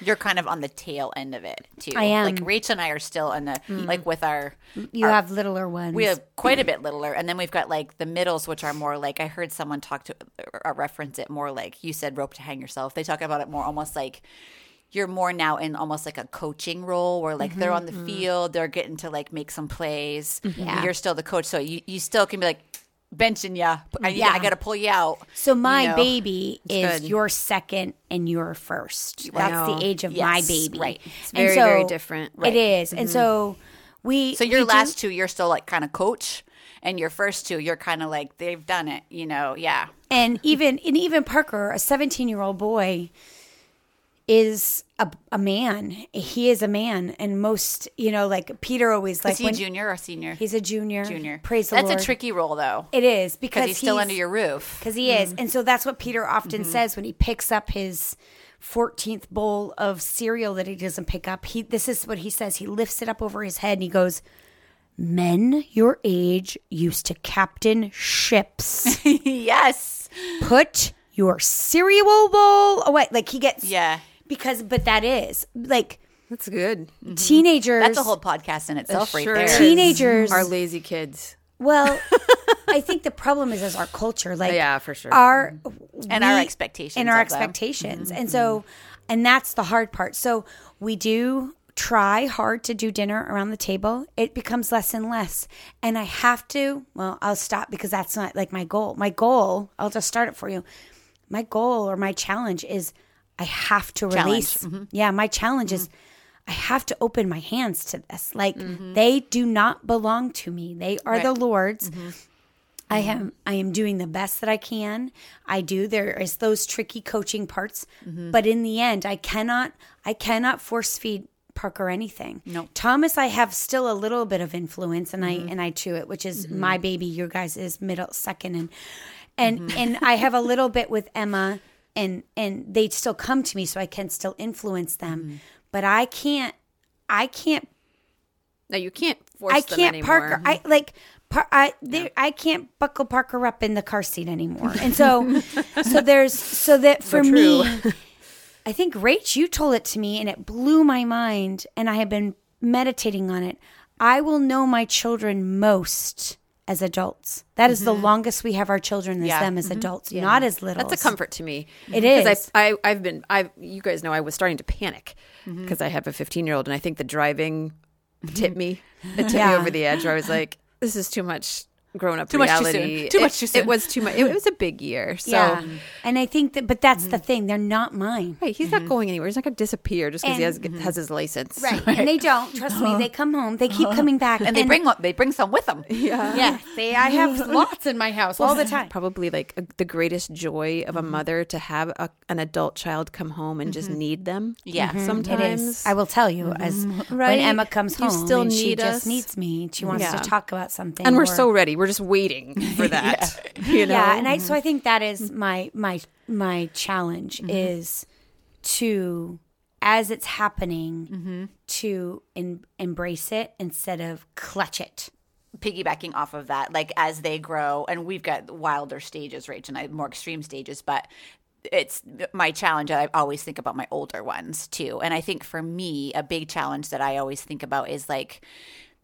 Speaker 3: You're kind of on the tail end of it too.
Speaker 2: I am.
Speaker 3: Like Rachel and I are still in the mm. like with our
Speaker 2: You have littler ones.
Speaker 3: we have quite a bit littler, and then we've got like the middles, which are more like I heard someone talk to or reference it more like you said rope to hang yourself. They talk about it more almost like you're more now in almost like a coaching role where like they're on the mm-hmm. field, they're getting to like make some plays. Mm-hmm.
Speaker 2: Yeah.
Speaker 3: You're still the coach, so you you still can be like benching you. I, yeah,
Speaker 2: Yeah.
Speaker 3: I got to pull you out.
Speaker 2: So my
Speaker 3: know.
Speaker 2: baby is
Speaker 1: good.
Speaker 2: your second and your first. That's
Speaker 1: Wow.
Speaker 2: the age of my baby.
Speaker 3: right.
Speaker 1: It's very,
Speaker 2: And
Speaker 1: very
Speaker 2: so
Speaker 1: different.
Speaker 2: It is. And mm-hmm. so we
Speaker 3: So your
Speaker 2: we do-
Speaker 3: last two, you're still like kind of coach, and your first two, you're kind of like they've done it. You know, yeah.
Speaker 2: and even and even Parker, a 17 year old boy, is a, a man. He is a man, and most you know, like Peter always like
Speaker 3: Is he
Speaker 2: when
Speaker 3: junior or senior?
Speaker 2: he's a junior.
Speaker 3: junior.
Speaker 2: Praise the
Speaker 3: That's
Speaker 2: Lord.
Speaker 3: a tricky role though,
Speaker 2: It is because
Speaker 3: because he's still under your roof.
Speaker 2: because he is, and so that's what Peter often
Speaker 3: Mm-hmm.
Speaker 2: says when he picks up his. 14th bowl of cereal that he doesn't pick up. He this is what he says. He lifts it up over his head and he goes, "Men your age used to captain ships."
Speaker 3: yes.
Speaker 2: put your cereal bowl away. Like he gets
Speaker 3: Yeah.
Speaker 2: Because but that is like
Speaker 1: That's good. Mm-hmm.
Speaker 2: teenagers.
Speaker 3: That's a whole podcast in itself, right
Speaker 1: Sure
Speaker 3: there.
Speaker 1: is.
Speaker 2: Teenagers-
Speaker 1: are lazy kids.
Speaker 2: well. I think the problem is is our culture, like
Speaker 1: Yeah, for sure.
Speaker 2: our
Speaker 3: And our expectations
Speaker 2: and our
Speaker 3: of them.
Speaker 2: expectations, mm-hmm. and so and that's the hard part. So we do try hard to do dinner around the table. It becomes less and less, and I have to. Well, I'll stop because that's not like my goal. My goal, I'll just start it for you. My goal or my challenge is I have to release. Mm-hmm. Yeah, my challenge is I have to open my hands to this. Like mm-hmm. they do not belong to me. They are the Lord's. Mm-hmm. I am I am doing the best that I can. I do. There is those tricky coaching parts, but in the end, I cannot I cannot force feed Parker anything.
Speaker 3: No.
Speaker 2: Thomas, I have still a little bit of influence, and I and I chew it, which is my baby. Your guys is middle second, and and and I have a little bit with Emma, and and they still come to me, so I can still influence them, mm-hmm. but I can't. I can't
Speaker 1: No, you can't force
Speaker 2: I can't. Parker. I mm-hmm. like. Par- I there, I can't buckle Parker up in the car seat anymore, and so so there's so that for me, I think Rach, you told it to me, and it blew my mind, and I have been meditating on it. I will know my children most as adults. That is the mm-hmm. longest we have our children as
Speaker 3: Yeah.
Speaker 2: them as mm-hmm. adults, not as little.
Speaker 1: That's a comfort to me.
Speaker 2: It
Speaker 1: mm-hmm.
Speaker 2: is.
Speaker 1: I, I, I've been, I, you guys know, I was starting to panic
Speaker 2: Mm-hmm.
Speaker 1: because I have a 15 year old, and I think the driving tipped me. It tipped
Speaker 2: Yeah.
Speaker 1: me over the edge. Where I was like, this is too much grown up
Speaker 3: Too much too soon. Too
Speaker 1: It-
Speaker 3: much too soon.
Speaker 1: It was too much. It, was a big year. So.
Speaker 2: yeah, and I think that, but that's the thing; they're not mine.
Speaker 1: Right, he's not going anywhere. He's not going to disappear just because he has, has his license.
Speaker 2: Right. And they don't. Trust me. They come home. They keep coming back.
Speaker 3: And they bring one- they bring some with them.
Speaker 2: Yeah. Yeah. They, I have lots in my house all the time.
Speaker 1: Probably like a, the greatest joy of a
Speaker 2: Mm-hmm.
Speaker 1: mother to have a, an adult child come home and just need them.
Speaker 3: Yeah. Mhm.
Speaker 1: sometimes
Speaker 2: It is. I will tell you, as
Speaker 1: Right.
Speaker 2: when Emma comes
Speaker 1: You
Speaker 2: home,
Speaker 1: still
Speaker 2: and she
Speaker 1: need
Speaker 2: just needs me. She wants
Speaker 1: Yeah.
Speaker 2: to talk about something,
Speaker 1: and we're
Speaker 2: or-
Speaker 1: so ready. We're just waiting for that. You know?
Speaker 2: yeah. And I so I mm-hmm. think that is my my my challenge mm-hmm. is to as it's happening mm-hmm. to en- embrace it instead of clutch it.
Speaker 3: piggybacking off of that, like as they grow, and we've got wilder stages, Rach, and more extreme stages, but it's my challenge. I always think about my older ones too. And I think for me, a big challenge that I always think about is like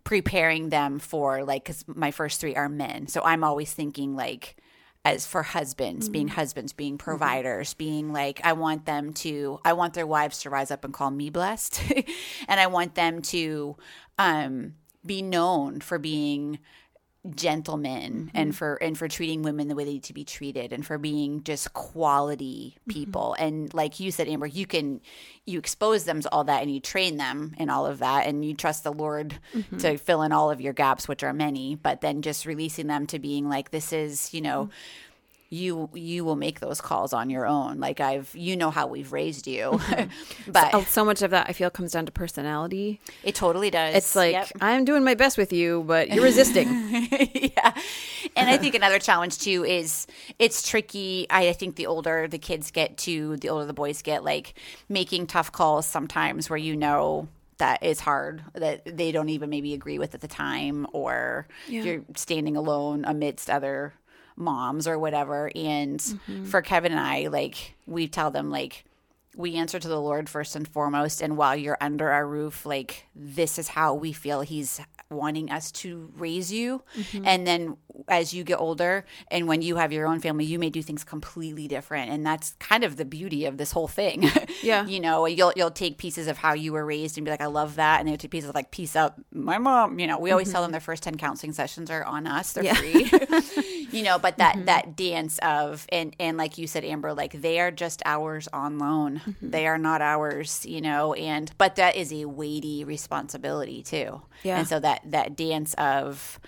Speaker 3: preparing them for like, because my first three are men. So I'm always thinking like, as for husbands, being husbands, being providers, being like, I want them to, I want their wives to rise up and call me blessed. and I want them to um, be known for being gentlemen and mm-hmm. for and for treating women the way they need to be treated and for being just quality mm-hmm. people. And like you said amber you can you expose them to all that and you train them in all of that and you trust the lord mm-hmm. to fill in all of your gaps which are many but then just releasing them to being like this is you know you you will make those calls on your own like i've you know how we've raised you mm-hmm. but
Speaker 1: Oh, so much of that I feel comes down to personality.
Speaker 3: it totally does
Speaker 1: It's like
Speaker 3: Yep.
Speaker 1: I'm doing my best with you, but you're resisting.
Speaker 3: yeah. And I think another challenge too is it's tricky. I, I think the older the kids get to, the older the boys get, like making tough calls sometimes where you know that is hard that they don't even maybe agree with at the time or you're standing alone amidst other moms or whatever and mm-hmm. for Kevin and I like we tell them like we answer to the Lord first and foremost. And while you're under our roof, like this is how we feel He's wanting us to raise you. Mm-hmm. And then as you get older and when you have your own family, you may do things completely different. And that's kind of the beauty of this whole thing.
Speaker 1: Yeah.
Speaker 3: you know, you'll you'll take pieces of how you were raised and be like, I love that. And then take pieces of like peace out my mom. You know, we always tell mm-hmm. them their first ten counseling sessions are on us. They're free. you know but that mm-hmm. that dance of and and like you said amber like they are just ours on loan. Mm-hmm. They are not ours you know and but that is a weighty responsibility too.
Speaker 1: Yeah.
Speaker 3: and so that that dance of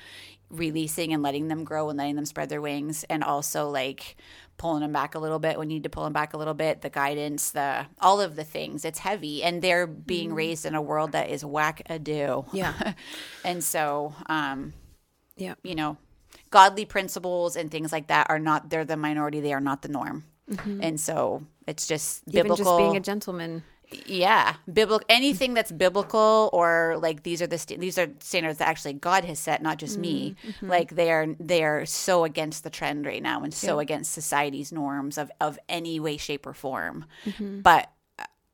Speaker 3: releasing and letting them grow and letting them spread their wings and also like pulling them back a little bit when you need to pull them back a little bit the guidance the all of the things it's heavy. And they're being mm-hmm. raised in a world that is whack a do
Speaker 1: Yeah.
Speaker 3: and so um
Speaker 1: Yeah.
Speaker 3: you know, godly principles and things like that are not they're the minority, they are not the norm. Mm-hmm. And so it's just
Speaker 1: Even
Speaker 3: biblical
Speaker 1: just being a gentleman.
Speaker 3: yeah, biblical anything that's biblical or like these are the st- these are standards that actually God has set, not just me. Mm, mm-hmm. Like they are they are so against the trend right now and so against society's norms of of any way, shape, or form. Mm-hmm. But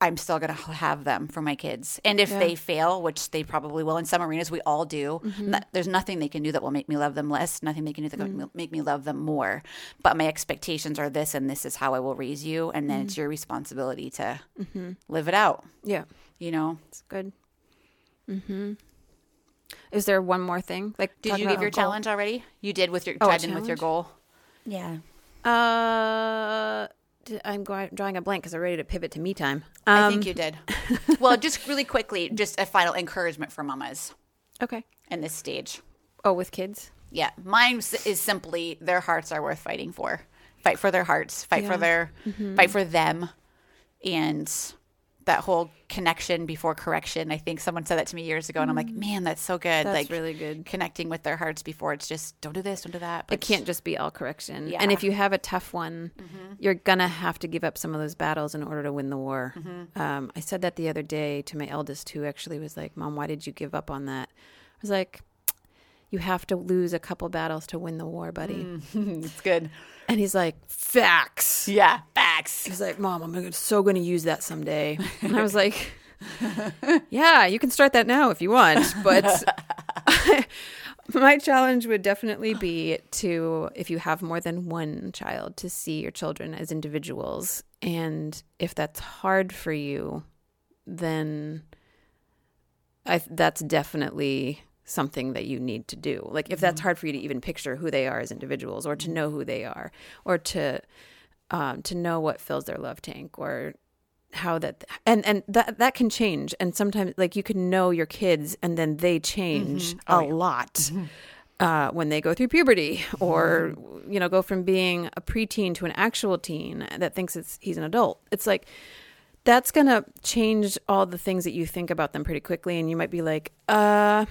Speaker 3: I'm still going to have them for my kids. And if they fail, which they probably will in some arenas, we all do, no- there's nothing they can do that will make me love them less, nothing they can do that will make me love them more. But my expectations are this, and this is how I will raise you. And then it's your responsibility to live it out,
Speaker 1: Yeah.
Speaker 3: you know?
Speaker 1: It's good. Mm-hmm. Is there one more thing? Like,
Speaker 3: Did you give your
Speaker 1: goal?
Speaker 3: challenge already? You did with your,
Speaker 1: Oh, a
Speaker 3: tried in with your goal.
Speaker 2: Yeah.
Speaker 1: Uh, d- I'm drawing a blank because I'm ready to pivot to me time.
Speaker 3: I
Speaker 1: Um,
Speaker 3: think you did. well, just really quickly, just a final encouragement for mamas
Speaker 1: Okay.
Speaker 3: in this stage.
Speaker 1: Oh, with kids.
Speaker 3: Yeah, mine is simply their hearts are worth fighting for. Fight for their hearts. Fight for their
Speaker 1: Mm-hmm.
Speaker 3: fight for them, and that whole connection before correction. I think someone said that to me years ago, and I'm like, man, that's so good.
Speaker 1: Mm. That's
Speaker 3: like
Speaker 1: really good.
Speaker 3: Connecting with their hearts before it's just don't do this, don't do that.
Speaker 1: It can't just be all correction.
Speaker 3: Yeah.
Speaker 1: And if you have a tough one, you're gonna have to give up some of those battles in order to win the war. Um, I said that the other day to my eldest, who actually was like, "Mom, why did you give up on that?" I was like, "You have to lose a couple battles to win the war, buddy."
Speaker 3: Mm, it's good.
Speaker 1: And he's like, "Facts."
Speaker 3: Yeah, facts.
Speaker 1: He's like, "Mom, I'm so going to use that someday." And I was like, "Yeah, you can start that now if you want, but my challenge would definitely be to if you have more than one child to see your children as individuals and if that's hard for you, then I that's definitely something that you need to do. Like if that's hard for you to even picture who they are as individuals or to know who they are or to um, to know what fills their love tank or how that and and that that can change. And sometimes like you can know your kids and then they change a lot uh, when they go through puberty or you know go from being a preteen to an actual teen that thinks it's he's an adult. It's like that's gonna change all the things that you think about them pretty quickly. And you might be like uh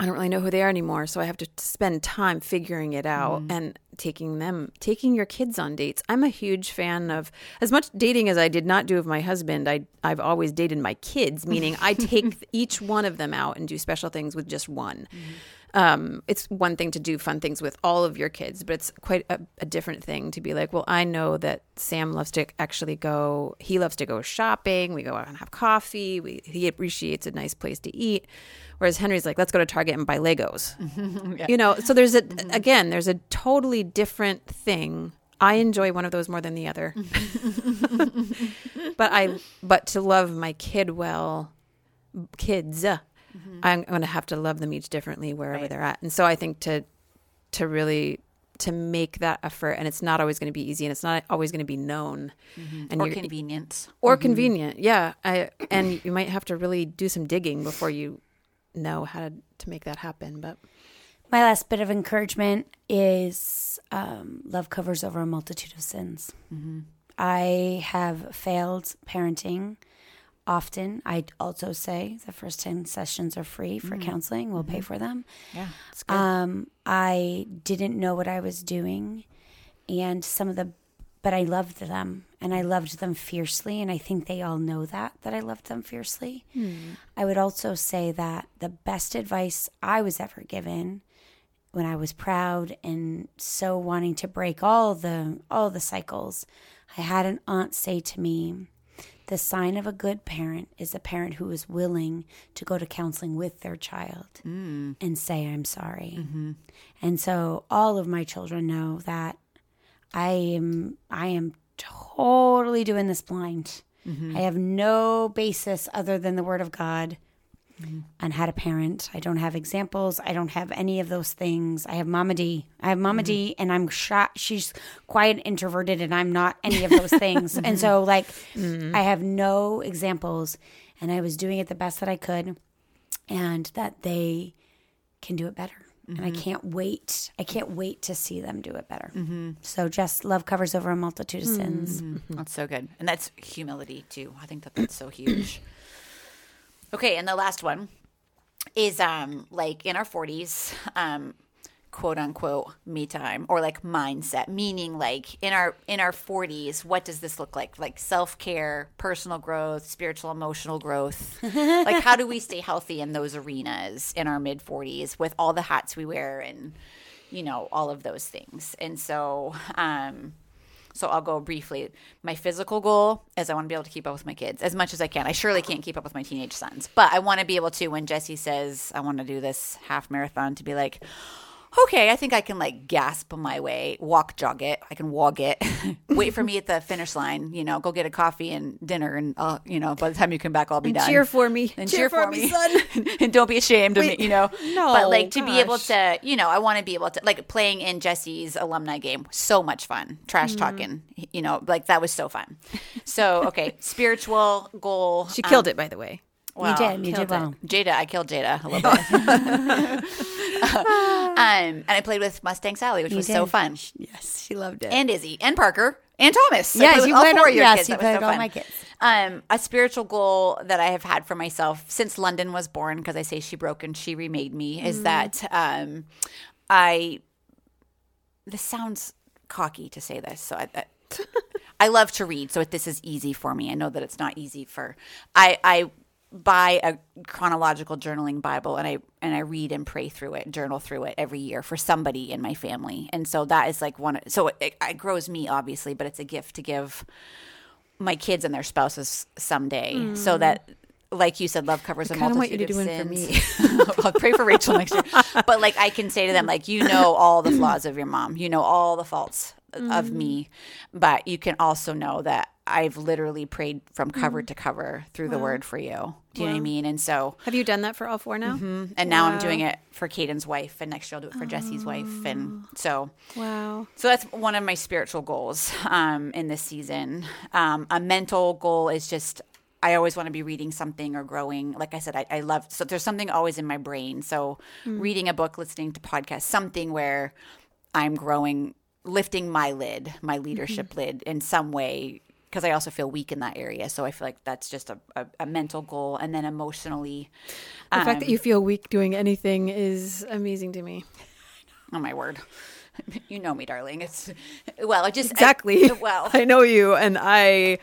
Speaker 1: I don't really know who they are anymore, so I have to spend time figuring it out mm-hmm. and taking them, taking your kids on dates. I'm a huge fan of as much dating as I did not do of my husband. I I've always dated my kids, meaning I take each one of them out and do special things with just one. Mm-hmm. Um, it's one thing to do fun things with all of your kids, but it's quite a, a different thing to be like, well, I know that Sam loves to actually go. He loves to go shopping. We go out and have coffee. We, he appreciates a nice place to eat. Whereas Henry's like, let's go to Target and buy Legos. You know, so there's a again, there's a totally different thing. I enjoy one of those more than the other. but I but to love my kid well, kids, uh, I'm going to have to love them each differently wherever
Speaker 3: Right.
Speaker 1: they're at. And so I think to to really to make that effort and it's not always going to be easy and it's not always going to be known and
Speaker 3: or convenience.
Speaker 1: or convenient yeah I, and you might have to really do some digging before you know how to, to make that happen but
Speaker 2: My last bit of encouragement is um, love covers over a multitude of sins. I have failed parenting often. I also say the first 10 sessions are free for mm-hmm. counseling, we'll pay mm-hmm. for them.
Speaker 3: Yeah.
Speaker 2: Um, I didn't know what I was doing, and some of the, but I loved them, and I loved them fiercely, and I think they all know that that I loved them fiercely. Hmm. I would also say that the best advice I was ever given when I was proud and so wanting to break all the all the cycles, I had an aunt say to me, "The sign of a good parent is a parent who is willing to go to counseling with their child mm. and say I'm sorry." Mm-hmm. And so all of my children know that I am I am totally doing this blind. Mm-hmm. I have no basis other than the word of God Mm-hmm. and how to parent. I don't have examples. I don't have any of those things. I have Mama D. I have Mama mm-hmm. D, and I'm shot. She's quiet, introverted, and I'm not any of those things. and so, like, mm-hmm. I have no examples, and I was doing it the best that I could, and that they can do it better. And I can't wait. I can't wait to see them do it better. So, just love covers over a multitude of sins.
Speaker 3: That's so good. And that's humility too. I think that that's so huge. Okay, and the last one is um like in our 40s, um quote unquote me time or like mindset meaning like in our in our 40s what does this look like? Like self-care personal growth spiritual emotional growth. Like how do we stay healthy in those arenas in our mid 40s with all the hats we wear and you know all of those things? And so um so I'll go briefly. My physical goal is I want to be able to keep up with my kids as much as I can. I surely can't keep up with my teenage sons, but I want to be able to when Jesse says I want to do this half marathon to be like, okay, I think I can like gasp my way, walk, jog it. I can walk it. Wait for me at the finish line. You know, go get a coffee and dinner, and uh, you know, by the time you come back, I'll be done.
Speaker 1: Cheer for me.
Speaker 3: and
Speaker 1: cheer, for me, son.
Speaker 3: and don't be ashamed of me, you know.
Speaker 1: no,
Speaker 3: but like to be able to, you know, I want to be able to like playing in Jesse's alumni game. So much fun. Trash
Speaker 1: Mm-hmm.
Speaker 3: talking, you know, like that was so fun. So okay, spiritual goal.
Speaker 1: She killed it, by the way.
Speaker 3: Wow.
Speaker 2: you did. You did well.
Speaker 3: Jada, I killed Jada a little bit. um, and I played with Mustang Sally, which was so
Speaker 2: did.
Speaker 3: fun.
Speaker 1: Yes, she loved it.
Speaker 3: And Izzy, and Parker, and Thomas.
Speaker 2: Yes, you
Speaker 3: all
Speaker 2: played
Speaker 3: four
Speaker 2: all-
Speaker 3: your
Speaker 2: yes,
Speaker 3: kids.
Speaker 2: you
Speaker 3: That was so
Speaker 2: all
Speaker 3: fun.
Speaker 2: my kids.
Speaker 3: Um, a spiritual goal that I have had for myself since London was born, because I say she broke and she remade me, is that um, I. This sounds cocky to say this, so I. I I love to read, so this is easy for me. I know that it's not easy for I I buy a chronological journaling Bible and I and I read and pray through it, journal through it every year for somebody in my family, and so that is like one. So it, it grows me obviously, but it's a gift to give my kids and their spouses someday, so that. Like you said, love covers a
Speaker 1: Mm. want you
Speaker 3: multitude
Speaker 1: to
Speaker 3: of
Speaker 1: do one for
Speaker 3: sins. I'll pray for Rachel next year. But like I can say to them, like you know all the flaws of your mom, you know all the faults of me, but you can also know that I've literally prayed from cover to cover through the word for you. Do you know what I mean? And so,
Speaker 1: Have you done that for all four now?
Speaker 3: and now I'm doing it for Caden's wife, and next year I'll do it for Jesse's wife, and so.
Speaker 1: Wow.
Speaker 3: So that's one of my spiritual goals um, in this season. Um, a mental goal is just I always want to be reading something or growing. Like I said, I, I love so there's something always in my brain. So reading a book, listening to podcasts, something where I'm growing, lifting my lid, my leadership lid in some way. Because I also feel weak in that area, so I feel like that's just a, a, a mental goal, and then emotionally,
Speaker 1: The fact that you feel weak doing anything is amazing to me.
Speaker 3: oh my word, you know me, darling. It's well, I just
Speaker 1: Exactly.
Speaker 3: well,
Speaker 1: I know you, and I.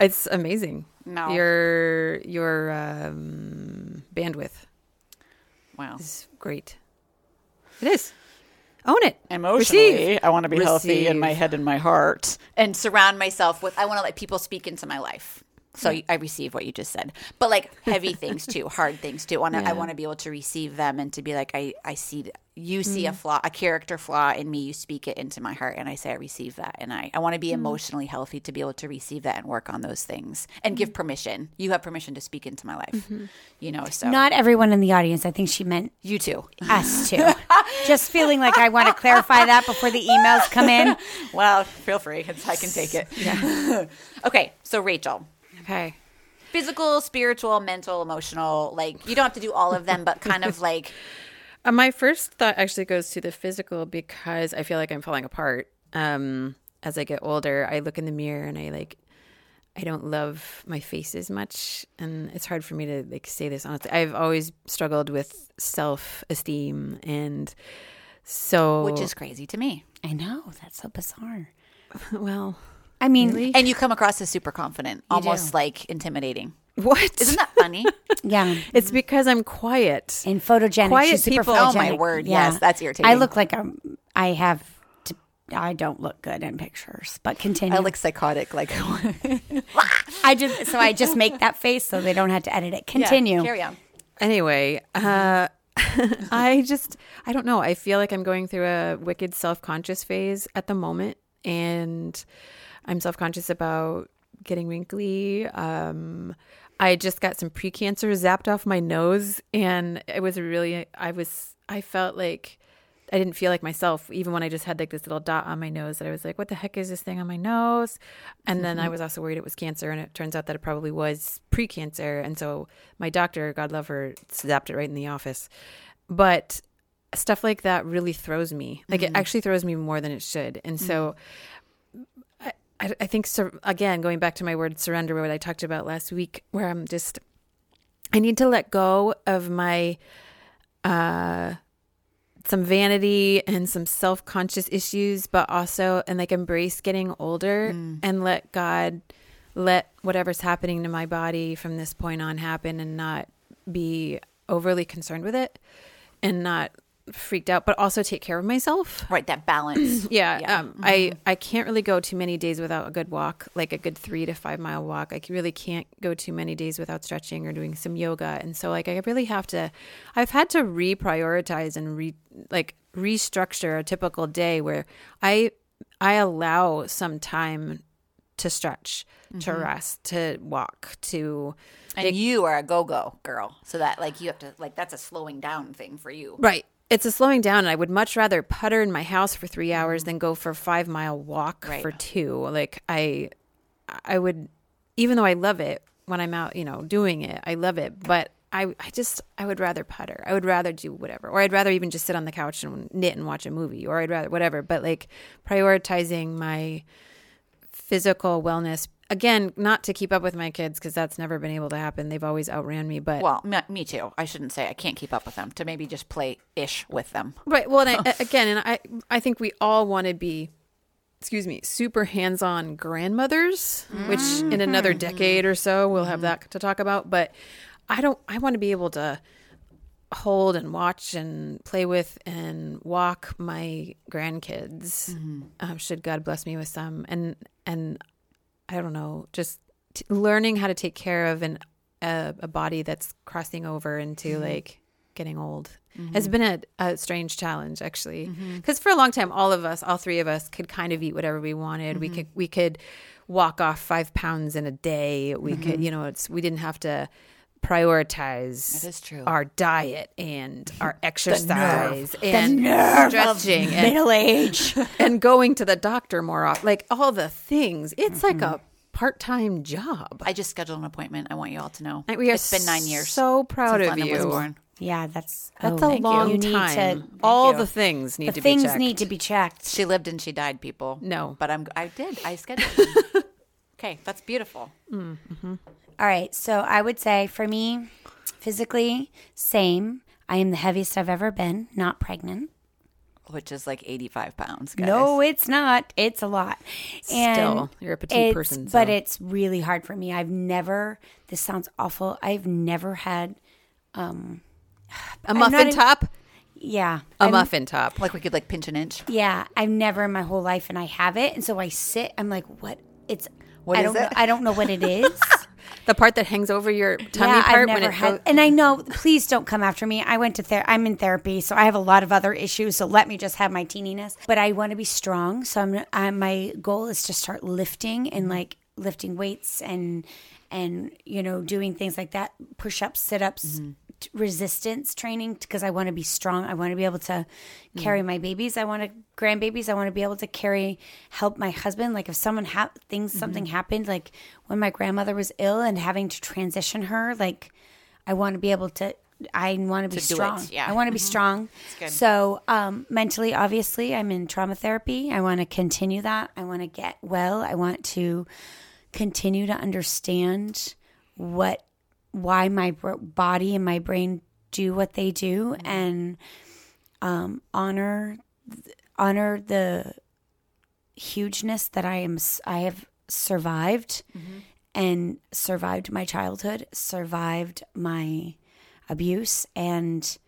Speaker 1: It's amazing.
Speaker 3: No.
Speaker 1: Your your um, bandwidth
Speaker 3: wow.
Speaker 1: is great. It is. Own it.
Speaker 3: emotionally
Speaker 1: Receive.
Speaker 3: i want to be healthy in my head and my heart and surround myself with i want to let people speak into my life so i receive what you just said but like heavy things too hard things too I wanna- i want to be able to receive them and to be like i i see you see
Speaker 1: Mm.
Speaker 3: a flaw a character flaw in me you speak it into my heart and i say i receive that and i i want to be
Speaker 1: Mm.
Speaker 3: emotionally healthy to be able to receive that and work on those things and
Speaker 1: Mm.
Speaker 3: give permission you have permission to speak into my life
Speaker 1: Mm-hmm.
Speaker 3: you know so
Speaker 2: Not everyone in the audience. I think she meant
Speaker 3: you too
Speaker 2: us too. Just feeling like I want to clarify that before the emails come in.
Speaker 3: well feel free i can take it yeah okay so rachel
Speaker 1: Okay.
Speaker 3: physical, spiritual, mental, emotional. Like you don't have to do all of them, but kind of like
Speaker 1: Uh, my first thought actually goes to the physical because I feel like I'm falling apart. Um, as I get older, I look in the mirror and I like, I don't love my face as much, and it's hard for me to like say this honestly. I've always struggled with self esteem, and so
Speaker 3: which is crazy to me.
Speaker 2: I know that's so bizarre.
Speaker 1: well,
Speaker 2: I mean,
Speaker 1: Really?
Speaker 3: And you come across as super confident, almost
Speaker 2: do.
Speaker 3: like intimidating.
Speaker 1: what?
Speaker 3: Isn't that funny?
Speaker 2: yeah.
Speaker 1: it's because I'm quiet.
Speaker 2: And photogenic.
Speaker 1: Quiet
Speaker 2: She's
Speaker 1: people-
Speaker 2: photogenic.
Speaker 3: Oh, my word. Yes, that's irritating.
Speaker 2: I look like I have. To, I don't look good in pictures, but continue.
Speaker 3: I look psychotic. Like
Speaker 2: I just so I just make that face so they don't have to edit it. Continue.
Speaker 3: Yeah, carry on.
Speaker 1: Anyway, uh, I just, I don't know. I feel like I'm going through a wicked self conscious phase at the moment. And I'm self conscious about getting wrinkly. Um, I just got some precancer zapped off my nose, and it was really. I was. I felt like I didn't feel like myself, even when I just had like this little dot on my nose. That I was like, "What the heck is this thing on my nose?" And then I mm-hmm. was also worried it was cancer, and it turns out that it probably was precancer. And so my doctor, God love her, zapped it right in the office. But stuff like that really throws me. Like it mm-hmm. actually throws me more than it should. And so mm-hmm. I, I think sur- again going back to my word surrender, what I talked about last week, where I'm just I need to let go of my uh some vanity and some self-conscious issues but also and like embrace getting older and let God let whatever's happening to my body from this point on happen and not be overly concerned with it and not freaked out but also take care of myself
Speaker 3: Right, that balance.
Speaker 1: yeah,
Speaker 3: Yeah.
Speaker 1: Um, I I can't really go too many days without a good walk, like a good three to five mile walk. I really can't go too many days without stretching or doing some yoga, and so like I really have to. I've had to reprioritize and re like restructure a typical day where I I allow some time to stretch, to rest, to walk, to
Speaker 3: And you are a go go girl. So that like you have to like that's a slowing down thing for you.
Speaker 1: Right. It's a slowing down. And I would much rather putter in my house for three hours mm. than go for a five mile walk
Speaker 3: Right.
Speaker 1: for two. Like I, I would, even though I love it when I'm out, you know, doing it, I love it. But I, I just, I would rather putter. I would rather do whatever, or I'd rather even just sit on the couch and knit and watch a movie, or I'd rather whatever. But like prioritizing my physical wellness again, not to keep up with my kids because that's never been able to happen. They've always outran me, but
Speaker 3: Well, me, me too. I shouldn't say I can't keep up with them. To maybe just play ish with them.
Speaker 1: Right. Well, and I, again, and I, I think we all want to be, excuse me, super hands-on grandmothers, which in another mm-hmm. decade or so we'll have that to talk about. But I don't. I want to be able to hold and watch and play with and walk my grandkids. Mm-hmm. Um, should God bless me with some, and and I don't know, just t- learning how to take care of an a, a body that's crossing over into mm-hmm. like getting old. Mm-hmm. Has been a, a strange challenge actually. Because for a long time all of us all three of us could kind of eat whatever we wanted. We could we could walk off five pounds in a day. We could you know it's we didn't have to prioritize
Speaker 3: That is true.
Speaker 1: our diet and our exercise
Speaker 2: the
Speaker 1: and
Speaker 2: nerve
Speaker 1: stretching
Speaker 2: of
Speaker 1: and
Speaker 2: middle age.
Speaker 1: and going to the doctor more often like all the things it's like mm-hmm. a part-time job
Speaker 3: I just scheduled an appointment. I want you all to know.
Speaker 1: And we are
Speaker 3: it's been nine years.
Speaker 1: so proud
Speaker 3: since
Speaker 1: of
Speaker 3: London was
Speaker 1: you.
Speaker 3: born.
Speaker 2: yeah, that's
Speaker 1: that's
Speaker 2: oh,
Speaker 1: a
Speaker 2: thank you.
Speaker 1: long
Speaker 2: You need
Speaker 1: time
Speaker 2: to-
Speaker 1: all
Speaker 3: you.
Speaker 1: the things need
Speaker 2: the
Speaker 1: to
Speaker 2: things
Speaker 1: be checked.
Speaker 2: Things need to be checked.
Speaker 3: She lived and she died, people.
Speaker 1: No.
Speaker 3: But I'm I did. I scheduled okay, that's beautiful. Mm-hmm.
Speaker 2: All right. So I would say for me, physically, same. I am the heaviest I've ever been, not pregnant.
Speaker 3: Which is like 85 pounds, guys.
Speaker 2: No, it's not. It's a lot. And
Speaker 1: Still, you're a petite person,
Speaker 2: But it's really hard for me. I've never, this sounds awful. I've never had, um,
Speaker 1: a
Speaker 2: not
Speaker 1: muffin
Speaker 2: in-
Speaker 1: top
Speaker 2: yeah.
Speaker 1: a
Speaker 2: I'm-
Speaker 1: muffin top
Speaker 3: Like we could like pinch an inch.
Speaker 2: Yeah. I've never in my whole life, and I have it. And so I sit, I'm like, what? It's,
Speaker 3: What
Speaker 2: I
Speaker 3: is
Speaker 2: don't know.
Speaker 3: it?
Speaker 2: I don't know what it is.
Speaker 1: the part that hangs over your tummy
Speaker 2: yeah,
Speaker 1: part
Speaker 2: I've
Speaker 1: when
Speaker 2: never
Speaker 1: it
Speaker 2: had,
Speaker 1: goes-
Speaker 2: and I know. Please don't come after me. I went to ther- I'm in therapy, so I have a lot of other issues. So let me just have my teeniness. But I want to be strong, so I'm. I, my goal is to start lifting and mm-hmm. like lifting weights and and you know doing things like that, push ups, sit ups. t- mm-hmm. Resistance training because I want to be strong. I want to be able to carry my babies. I want to grandbabies. I want to be able to carry, help my husband. Like if someone ha- things something happened, like when my grandmother was ill and having to transition her, like I want to be able to. I want to be
Speaker 3: it,
Speaker 2: strong.
Speaker 3: yeah.
Speaker 2: I want to be strong. So um, mentally, obviously, I'm in trauma therapy. I want to continue that. I want to get well. I want to continue to understand what why my br- body and my brain do what they do and um, honor honor the hugeness that I am I have survived and survived my childhood, survived my abuse and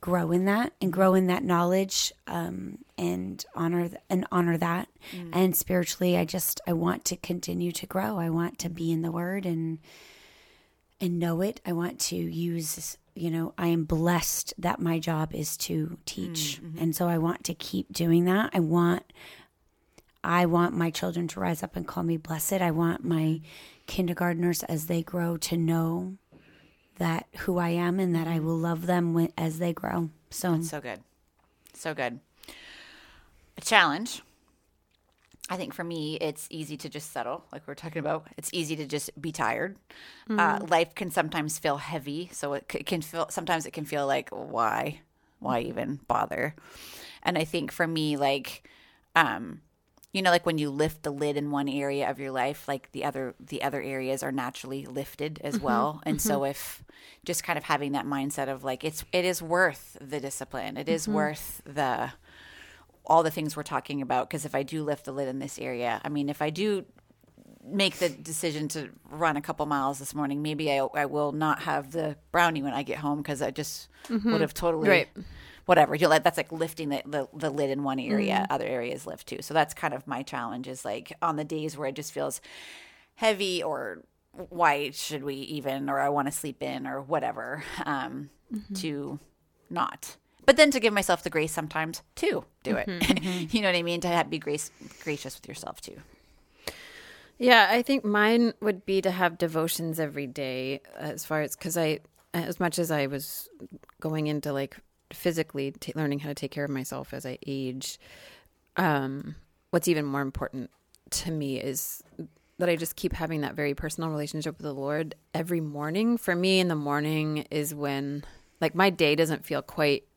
Speaker 2: grow in that and grow in that knowledge um, and honor th- and honor that. And spiritually I just I want to continue to grow. I want to be in the word and and know it I want to use you know I am blessed that my job is to teach mm, mm-hmm. and so I want to keep doing that I want I want my children to rise up and call me blessed. I want my mm-hmm. kindergartners as they grow to know that who I am and that I mm-hmm. will love them when, as they grow. So,
Speaker 3: So good. So good. A challenge. I think for me, it's easy to just settle, like we are talking about. It's easy to just be tired. Uh, life can sometimes feel heavy, so it c- can feel. Sometimes it can feel like, why, why even bother? And I think for me, like, um, you know, like when you lift the lid in one area of your life, like the other the other areas are naturally lifted as well. And so if just kind of having that mindset of like it's it is worth the discipline, it is worth the all the things we're talking about because if I do lift the lid in this area, I mean, if I do make the decision to run a couple miles this morning, maybe I, I will not have the brownie when I get home because I just mm-hmm. would have totally
Speaker 1: Right.
Speaker 3: whatever. You let that's like lifting the, the, the lid in one area, mm-hmm. other areas lift too. So that's kind of my challenge is like on the days where it just feels heavy or why should we even or I want to sleep in or whatever um, mm-hmm. to not. But then to give myself the grace sometimes to do it. you know what I mean? To have, be grace gracious with yourself too.
Speaker 1: Yeah, I think mine would be to have devotions every day as far as because I, as much as I was going into like physically t- learning how to take care of myself as I age, um, what's even more important to me is that I just keep having that very personal relationship with the Lord every morning. For me, in the morning is when like my day doesn't feel quite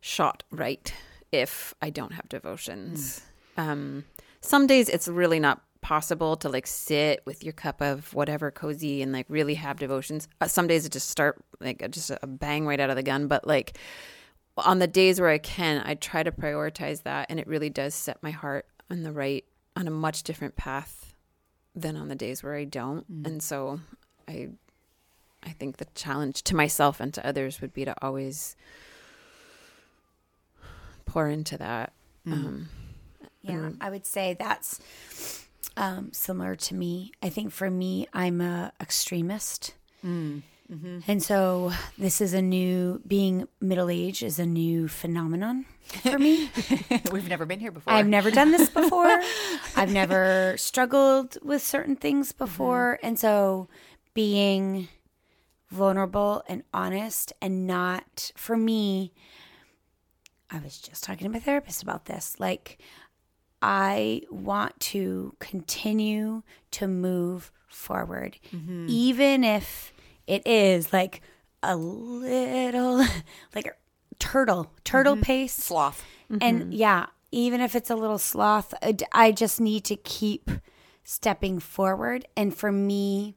Speaker 1: shot right if I don't have devotions. Um, some days it's really not possible to like sit with your cup of whatever cozy and like really have devotions. Uh, some days it just start like just a bang right out of the gun, but like on the days where I can, I try to prioritize that, and it really does set my heart on the right on a much different path than on the days where I don't. And so I I think the challenge to myself and to others would be to always pour into that. Um,
Speaker 2: Yeah, I would say that's um, similar to me. I think for me, I'm a extremist, and so this is a new being middle age is a new phenomenon for me.
Speaker 3: We've never been here before.
Speaker 2: I've never done this before. I've never struggled with certain things before, and so being vulnerable and honest and not for me I was just talking to my therapist about this. Like, I want to continue to move forward, mm-hmm. even if it is like a little, like a turtle, turtle mm-hmm. pace.
Speaker 3: sloth.
Speaker 2: And mm-hmm. yeah, even if it's a little sloth, I just need to keep stepping forward. And for me,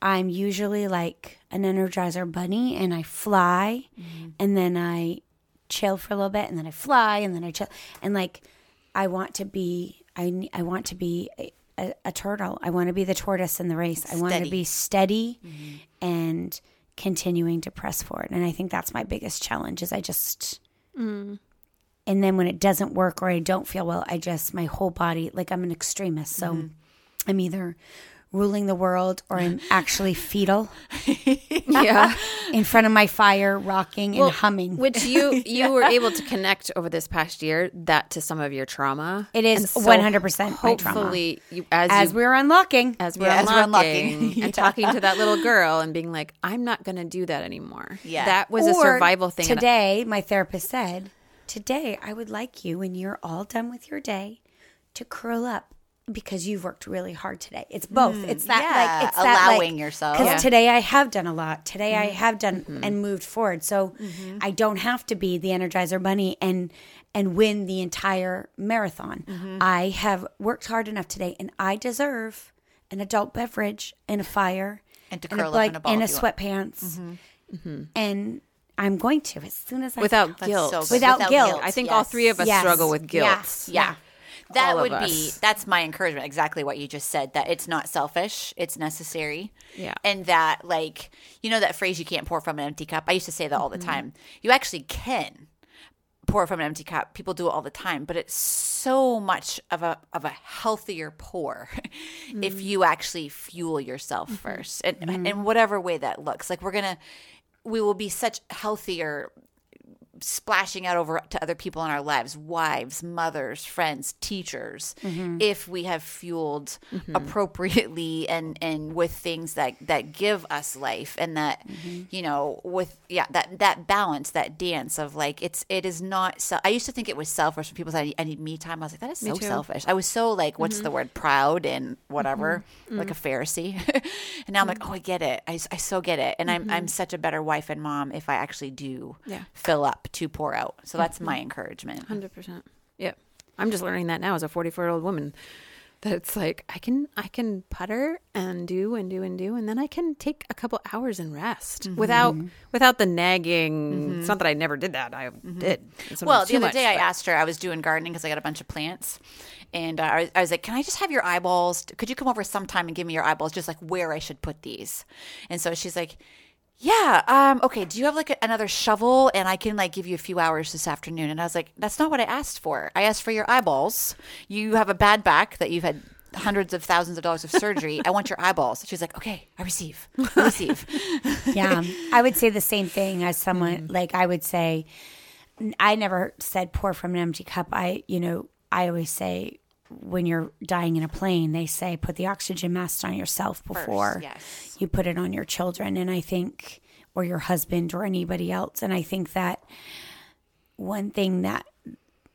Speaker 2: I'm usually like an energizer bunny and I fly and then I chill for a little bit and then I fly and then I chill. And like, I want to be, I, I want to be a, a, turtle. I want to be the tortoise in the race. I want to
Speaker 3: Steady.
Speaker 2: be steady mm-hmm. and continuing to press forward. And I think that's my biggest challenge is I just, mm. and then when it doesn't work or I don't feel well, I just my whole body like I'm an extremist. So mm-hmm. I'm either ruling the world or I'm actually fetal
Speaker 1: yeah.
Speaker 2: in front of my fire, rocking and humming.
Speaker 1: Which you you were able to connect over this past year that to some of your trauma.
Speaker 2: It is 100% my trauma.
Speaker 1: Hopefully, you, as
Speaker 2: as
Speaker 1: you,
Speaker 2: we're unlocking,
Speaker 1: as we're
Speaker 3: Yeah, as we're
Speaker 1: unlocking,
Speaker 3: unlocking.
Speaker 1: and talking to that little girl and being like, I'm not going to do that anymore.
Speaker 3: Yeah.
Speaker 1: that was a survival thing.
Speaker 2: Today, my therapist said, Today, I would like you, when you're all done with your day, to curl up because you've worked really hard today. It's both. Mm, it's that,
Speaker 3: yeah,
Speaker 2: like, it's that,
Speaker 3: allowing
Speaker 2: like,
Speaker 3: yourself.
Speaker 2: Because
Speaker 3: Yeah.
Speaker 2: today I have done a lot. Today I mm-hmm. have done mm-hmm. and moved forward. So mm-hmm. I don't have to be the Energizer Bunny and and win the entire marathon. I have worked hard enough today, and I deserve an adult beverage and a fire
Speaker 3: And to
Speaker 2: and a,
Speaker 3: curl up
Speaker 2: like
Speaker 3: in a ball
Speaker 2: and a
Speaker 3: if you want.
Speaker 2: sweatpants, and I'm going to as soon as I
Speaker 1: without
Speaker 3: That's
Speaker 1: guilt.
Speaker 3: so good.
Speaker 2: Without guilt.
Speaker 1: I think all three of us
Speaker 2: Yes.
Speaker 1: struggle with guilt.
Speaker 2: Yes.
Speaker 3: Yeah. That would be that's my encouragement exactly what you just said that it's not selfish it's necessary.
Speaker 1: Yeah.
Speaker 3: and that like you know that phrase you can't pour from an empty cup? I used to say that all the
Speaker 1: Mm-hmm.
Speaker 3: time. You actually can pour from an empty cup. People do it all the time but it's so much of a of a healthier pour
Speaker 1: Mm-hmm.
Speaker 3: if you actually fuel yourself first. And in whatever way that looks like we're gonna we will be such healthier splashing out over to other people in our lives wives mothers friends teachers mm-hmm. if we have fueled mm-hmm. appropriately and and with things that that give us life and that mm-hmm. you know with yeah that that balance that dance of like it's it is not so i used to think it was selfish when people said i need me time. I was like that is so selfish. I was so like what's the word? Proud and whatever like a mm. pharisee. And now i'm like oh i get it. I, I so get it. And i'm i'm such a better wife and mom if i actually do
Speaker 1: Yeah.
Speaker 3: fill up to pour out so that's my mm-hmm. encouragement
Speaker 1: Hundred percent. Yep. I'm just learning that now as a 44 year old woman. That it's like I can I can putter and do and do and do, and then I can take a couple hours and rest mm-hmm. without mm-hmm. without the nagging. It's not that I never did that. I did. Sometimes
Speaker 3: Well, the other
Speaker 1: much,
Speaker 3: day I asked her, I was doing gardening because I got a bunch of plants. And uh, I, was, I was like, Can I just have your eyeballs? Could you come over sometime and give me your eyeballs, just like where I should put these? And so she's like, Yeah, um, okay, do you have like a, another shovel? And I can like give you a few hours this afternoon. And I was like, That's not what I asked for. I asked for your eyeballs. You have a bad back that you've had hundreds of thousands of dollars of surgery. I want your eyeballs. She's like, Okay, I receive. I receive.
Speaker 2: yeah i would say the same thing as someone like i would say i never said pour from an empty cup i you know i always say when you're dying in a plane they say put the oxygen mask on yourself before
Speaker 3: yes.
Speaker 2: you put it on your children and i think or your husband or anybody else and i think that one thing that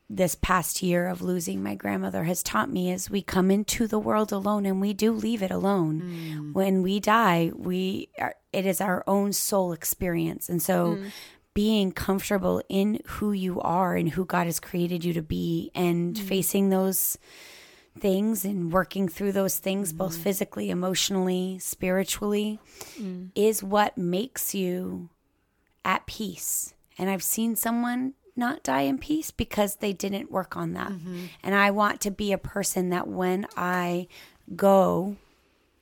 Speaker 2: this past year of losing my grandmother has taught me is we come into the world alone and we do leave it alone. Mm. When we die, we are, it is our own soul experience. And so mm. Being comfortable in who you are and who God has created you to be and mm. facing those things and working through those things mm. both physically, emotionally, spiritually mm. is what makes you at peace. And I've seen someone not die in peace because they didn't work on that. Mm-hmm. And I want to be a person that when I go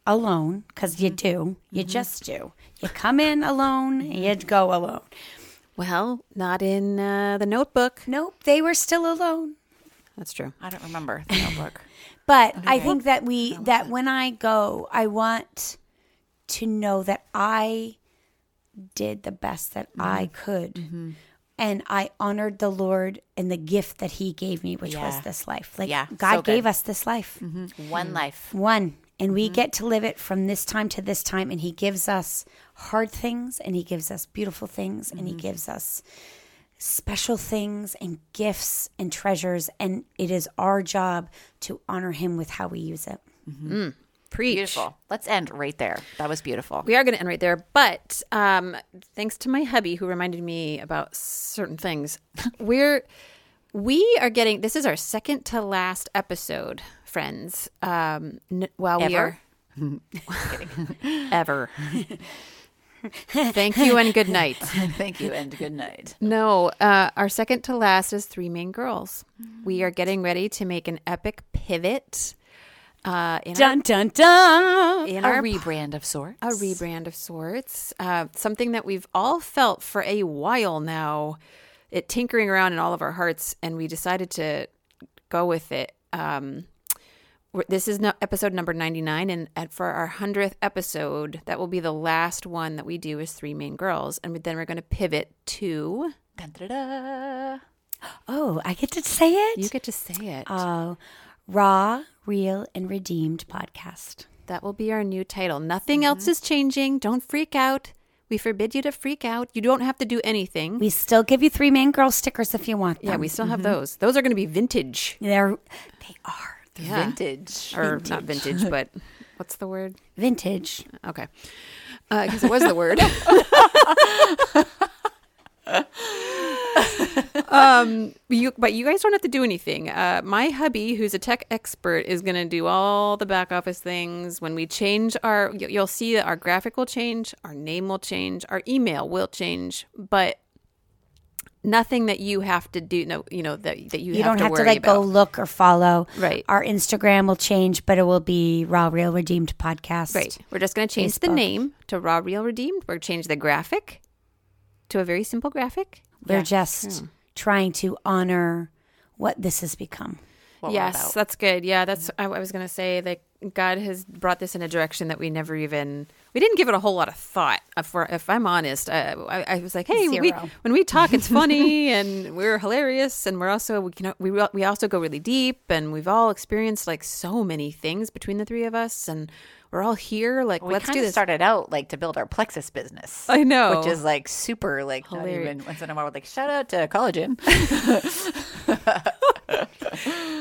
Speaker 2: alone, because you mm-hmm. do, you mm-hmm. just do, you come in alone you go alone.
Speaker 1: Well, not in uh, the notebook.
Speaker 2: Nope, they were still alone.
Speaker 1: That's true.
Speaker 3: I don't remember the notebook.
Speaker 2: But I think that we that when I go, I want to know that I did the best that mm-hmm. I could. Mm-hmm. And I honored the Lord and the gift that He gave me, which was this life. Like
Speaker 3: Yeah,
Speaker 2: God
Speaker 3: so
Speaker 2: gave us this life. Mm-hmm.
Speaker 3: One life.
Speaker 2: One. And we mm-hmm. get to live it from this time to this time. And He gives us hard things and He gives us beautiful things and He mm-hmm. gives us special things and gifts and treasures. And it is our job to honor Him with how we use it. Mm-hmm.
Speaker 1: Mm, preach.
Speaker 3: Beautiful. Let's end right there. That was beautiful.
Speaker 1: We are going to end right there, but um, thanks to my hubby who reminded me about certain things, we're we are getting. This is our second to last episode, friends. Um, n- while we are ever. Thank you and good night.
Speaker 3: Thank you and good night.
Speaker 1: No, uh, our second to last is Three Maine Girls. We are getting ready to make an epic pivot uh, in,
Speaker 2: Dun, dun, dun.
Speaker 1: our, in
Speaker 3: A
Speaker 1: our
Speaker 3: rebrand of sorts.
Speaker 1: a rebrand of sorts. Uh, something that we've all felt for a while now, it tinkering around in all of our hearts, and we decided to go with it. Um, this is no, episode number 99 and, and for our 100th episode that will be the last one that we do is three Maine girls and then we're going to pivot to
Speaker 3: Dun, da, da.
Speaker 2: Oh, I get to say it?
Speaker 1: you get to say it
Speaker 2: Oh, Raw, Real, and Redeemed podcast.
Speaker 1: that will be our new title nothing else is changing don't freak out we forbid you to freak out you don't have to do anything
Speaker 2: We still give you three Maine girl stickers if you want them.
Speaker 1: Yeah, we still have mm-hmm. those. Those are going to be vintage,
Speaker 2: They're they are
Speaker 1: Yeah.
Speaker 3: Vintage.
Speaker 1: or not vintage, but what's the word?
Speaker 2: vintage.
Speaker 1: Okay, because it was the word. um, you, but you guys don't have to do anything. Uh, my hubby, who's a tech expert, is going to do all the back office things. When we change our, you- you'll see that our graphic will change, our name will change, our email will change, but nothing that you have to do. No, you know that that you,
Speaker 2: You
Speaker 1: have
Speaker 2: don't
Speaker 1: to
Speaker 2: have to like
Speaker 1: about.
Speaker 2: go look or follow.
Speaker 1: Right.
Speaker 2: Our Instagram will change, but it will be Raw, Real, Redeemed podcast.
Speaker 1: Right. We're just going to change the name to Raw Real Redeemed. We're going to change the graphic to a very simple graphic.
Speaker 2: We're
Speaker 1: Yeah.
Speaker 2: just trying to honor what this has become.
Speaker 1: yes, that's good. Yeah, that's I, I was gonna say like God has brought this in a direction that we never even we didn't give it a whole lot of thought. If, if I'm honest, I, I, I was like, hey, we, when we talk, it's funny and we're hilarious, and we're also we can we we also go really deep, and we've all experienced like so many things between the three of us, and we're all here. Like, let's do this.
Speaker 3: started out like to build our plexus business.
Speaker 1: I know.
Speaker 3: which is like super like not
Speaker 1: Hilarious.
Speaker 3: even once in a while. We're like shout out to collagen.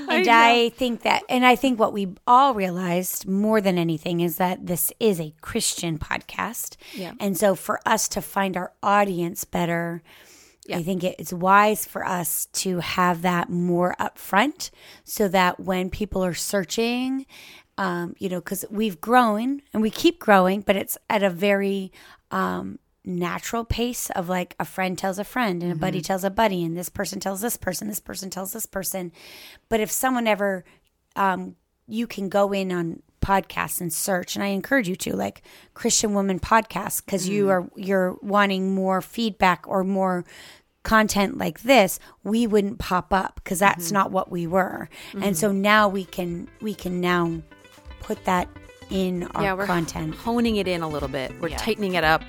Speaker 2: And I think that, and I think what we all realized more than anything is that this is a Christian podcast.
Speaker 1: Yeah.
Speaker 2: And so for us to find our audience better, I think it's wise for us to have that more upfront so that when people are searching, um, you know, because we've grown and we keep growing, but it's at a very um, natural pace of like a friend tells a friend and a buddy mm-hmm. tells a buddy, and this person tells this person, this person tells this person. But if someone ever, um, you can go in on podcasts and search, and I encourage you to like Christian Woman Podcast because you mm-hmm. are you're wanting more feedback or more content like this we wouldn't pop up because that's mm-hmm. not what we were. And so now we can we can now put that in our
Speaker 1: yeah, we're
Speaker 2: content.
Speaker 1: honing it in a little bit. We're
Speaker 3: Yeah.
Speaker 1: tightening it up,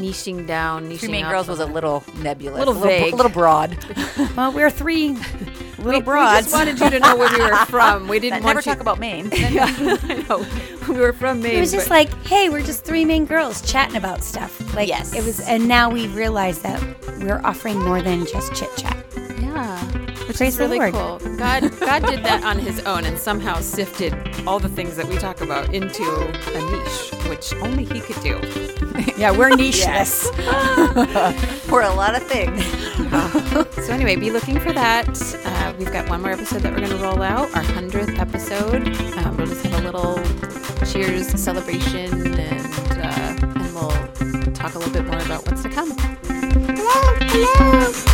Speaker 1: niching down, niching
Speaker 3: Three
Speaker 1: up
Speaker 3: Girls was a little nebulous,
Speaker 1: Little
Speaker 3: a little,
Speaker 1: vague.
Speaker 3: a little broad.
Speaker 2: well we're three little
Speaker 1: We
Speaker 2: broads
Speaker 1: just wanted you to know where we were from. We didn't
Speaker 3: Never talk about Maine.
Speaker 1: I know. We were from Maine.
Speaker 2: It was just like, hey, we're just three Maine girls chatting about stuff. Like,
Speaker 3: Yes.
Speaker 2: it was, and now we realize that we're offering more than just chit chat.
Speaker 1: yeah, which
Speaker 2: Praise
Speaker 1: is
Speaker 2: the
Speaker 1: really
Speaker 2: Lord.
Speaker 1: cool. God, God did that on His own and somehow sifted all the things that we talk about into a niche, which only He could do.
Speaker 2: Yeah, we're nicheless.
Speaker 3: For a lot of things.
Speaker 1: So anyway, be looking for that. Uh, we've got one more episode that we're going to roll out, our hundredth episode. Um, we'll just have a little cheers celebration, and uh, and we'll talk a little bit more about what's to come.
Speaker 2: Hello, hello.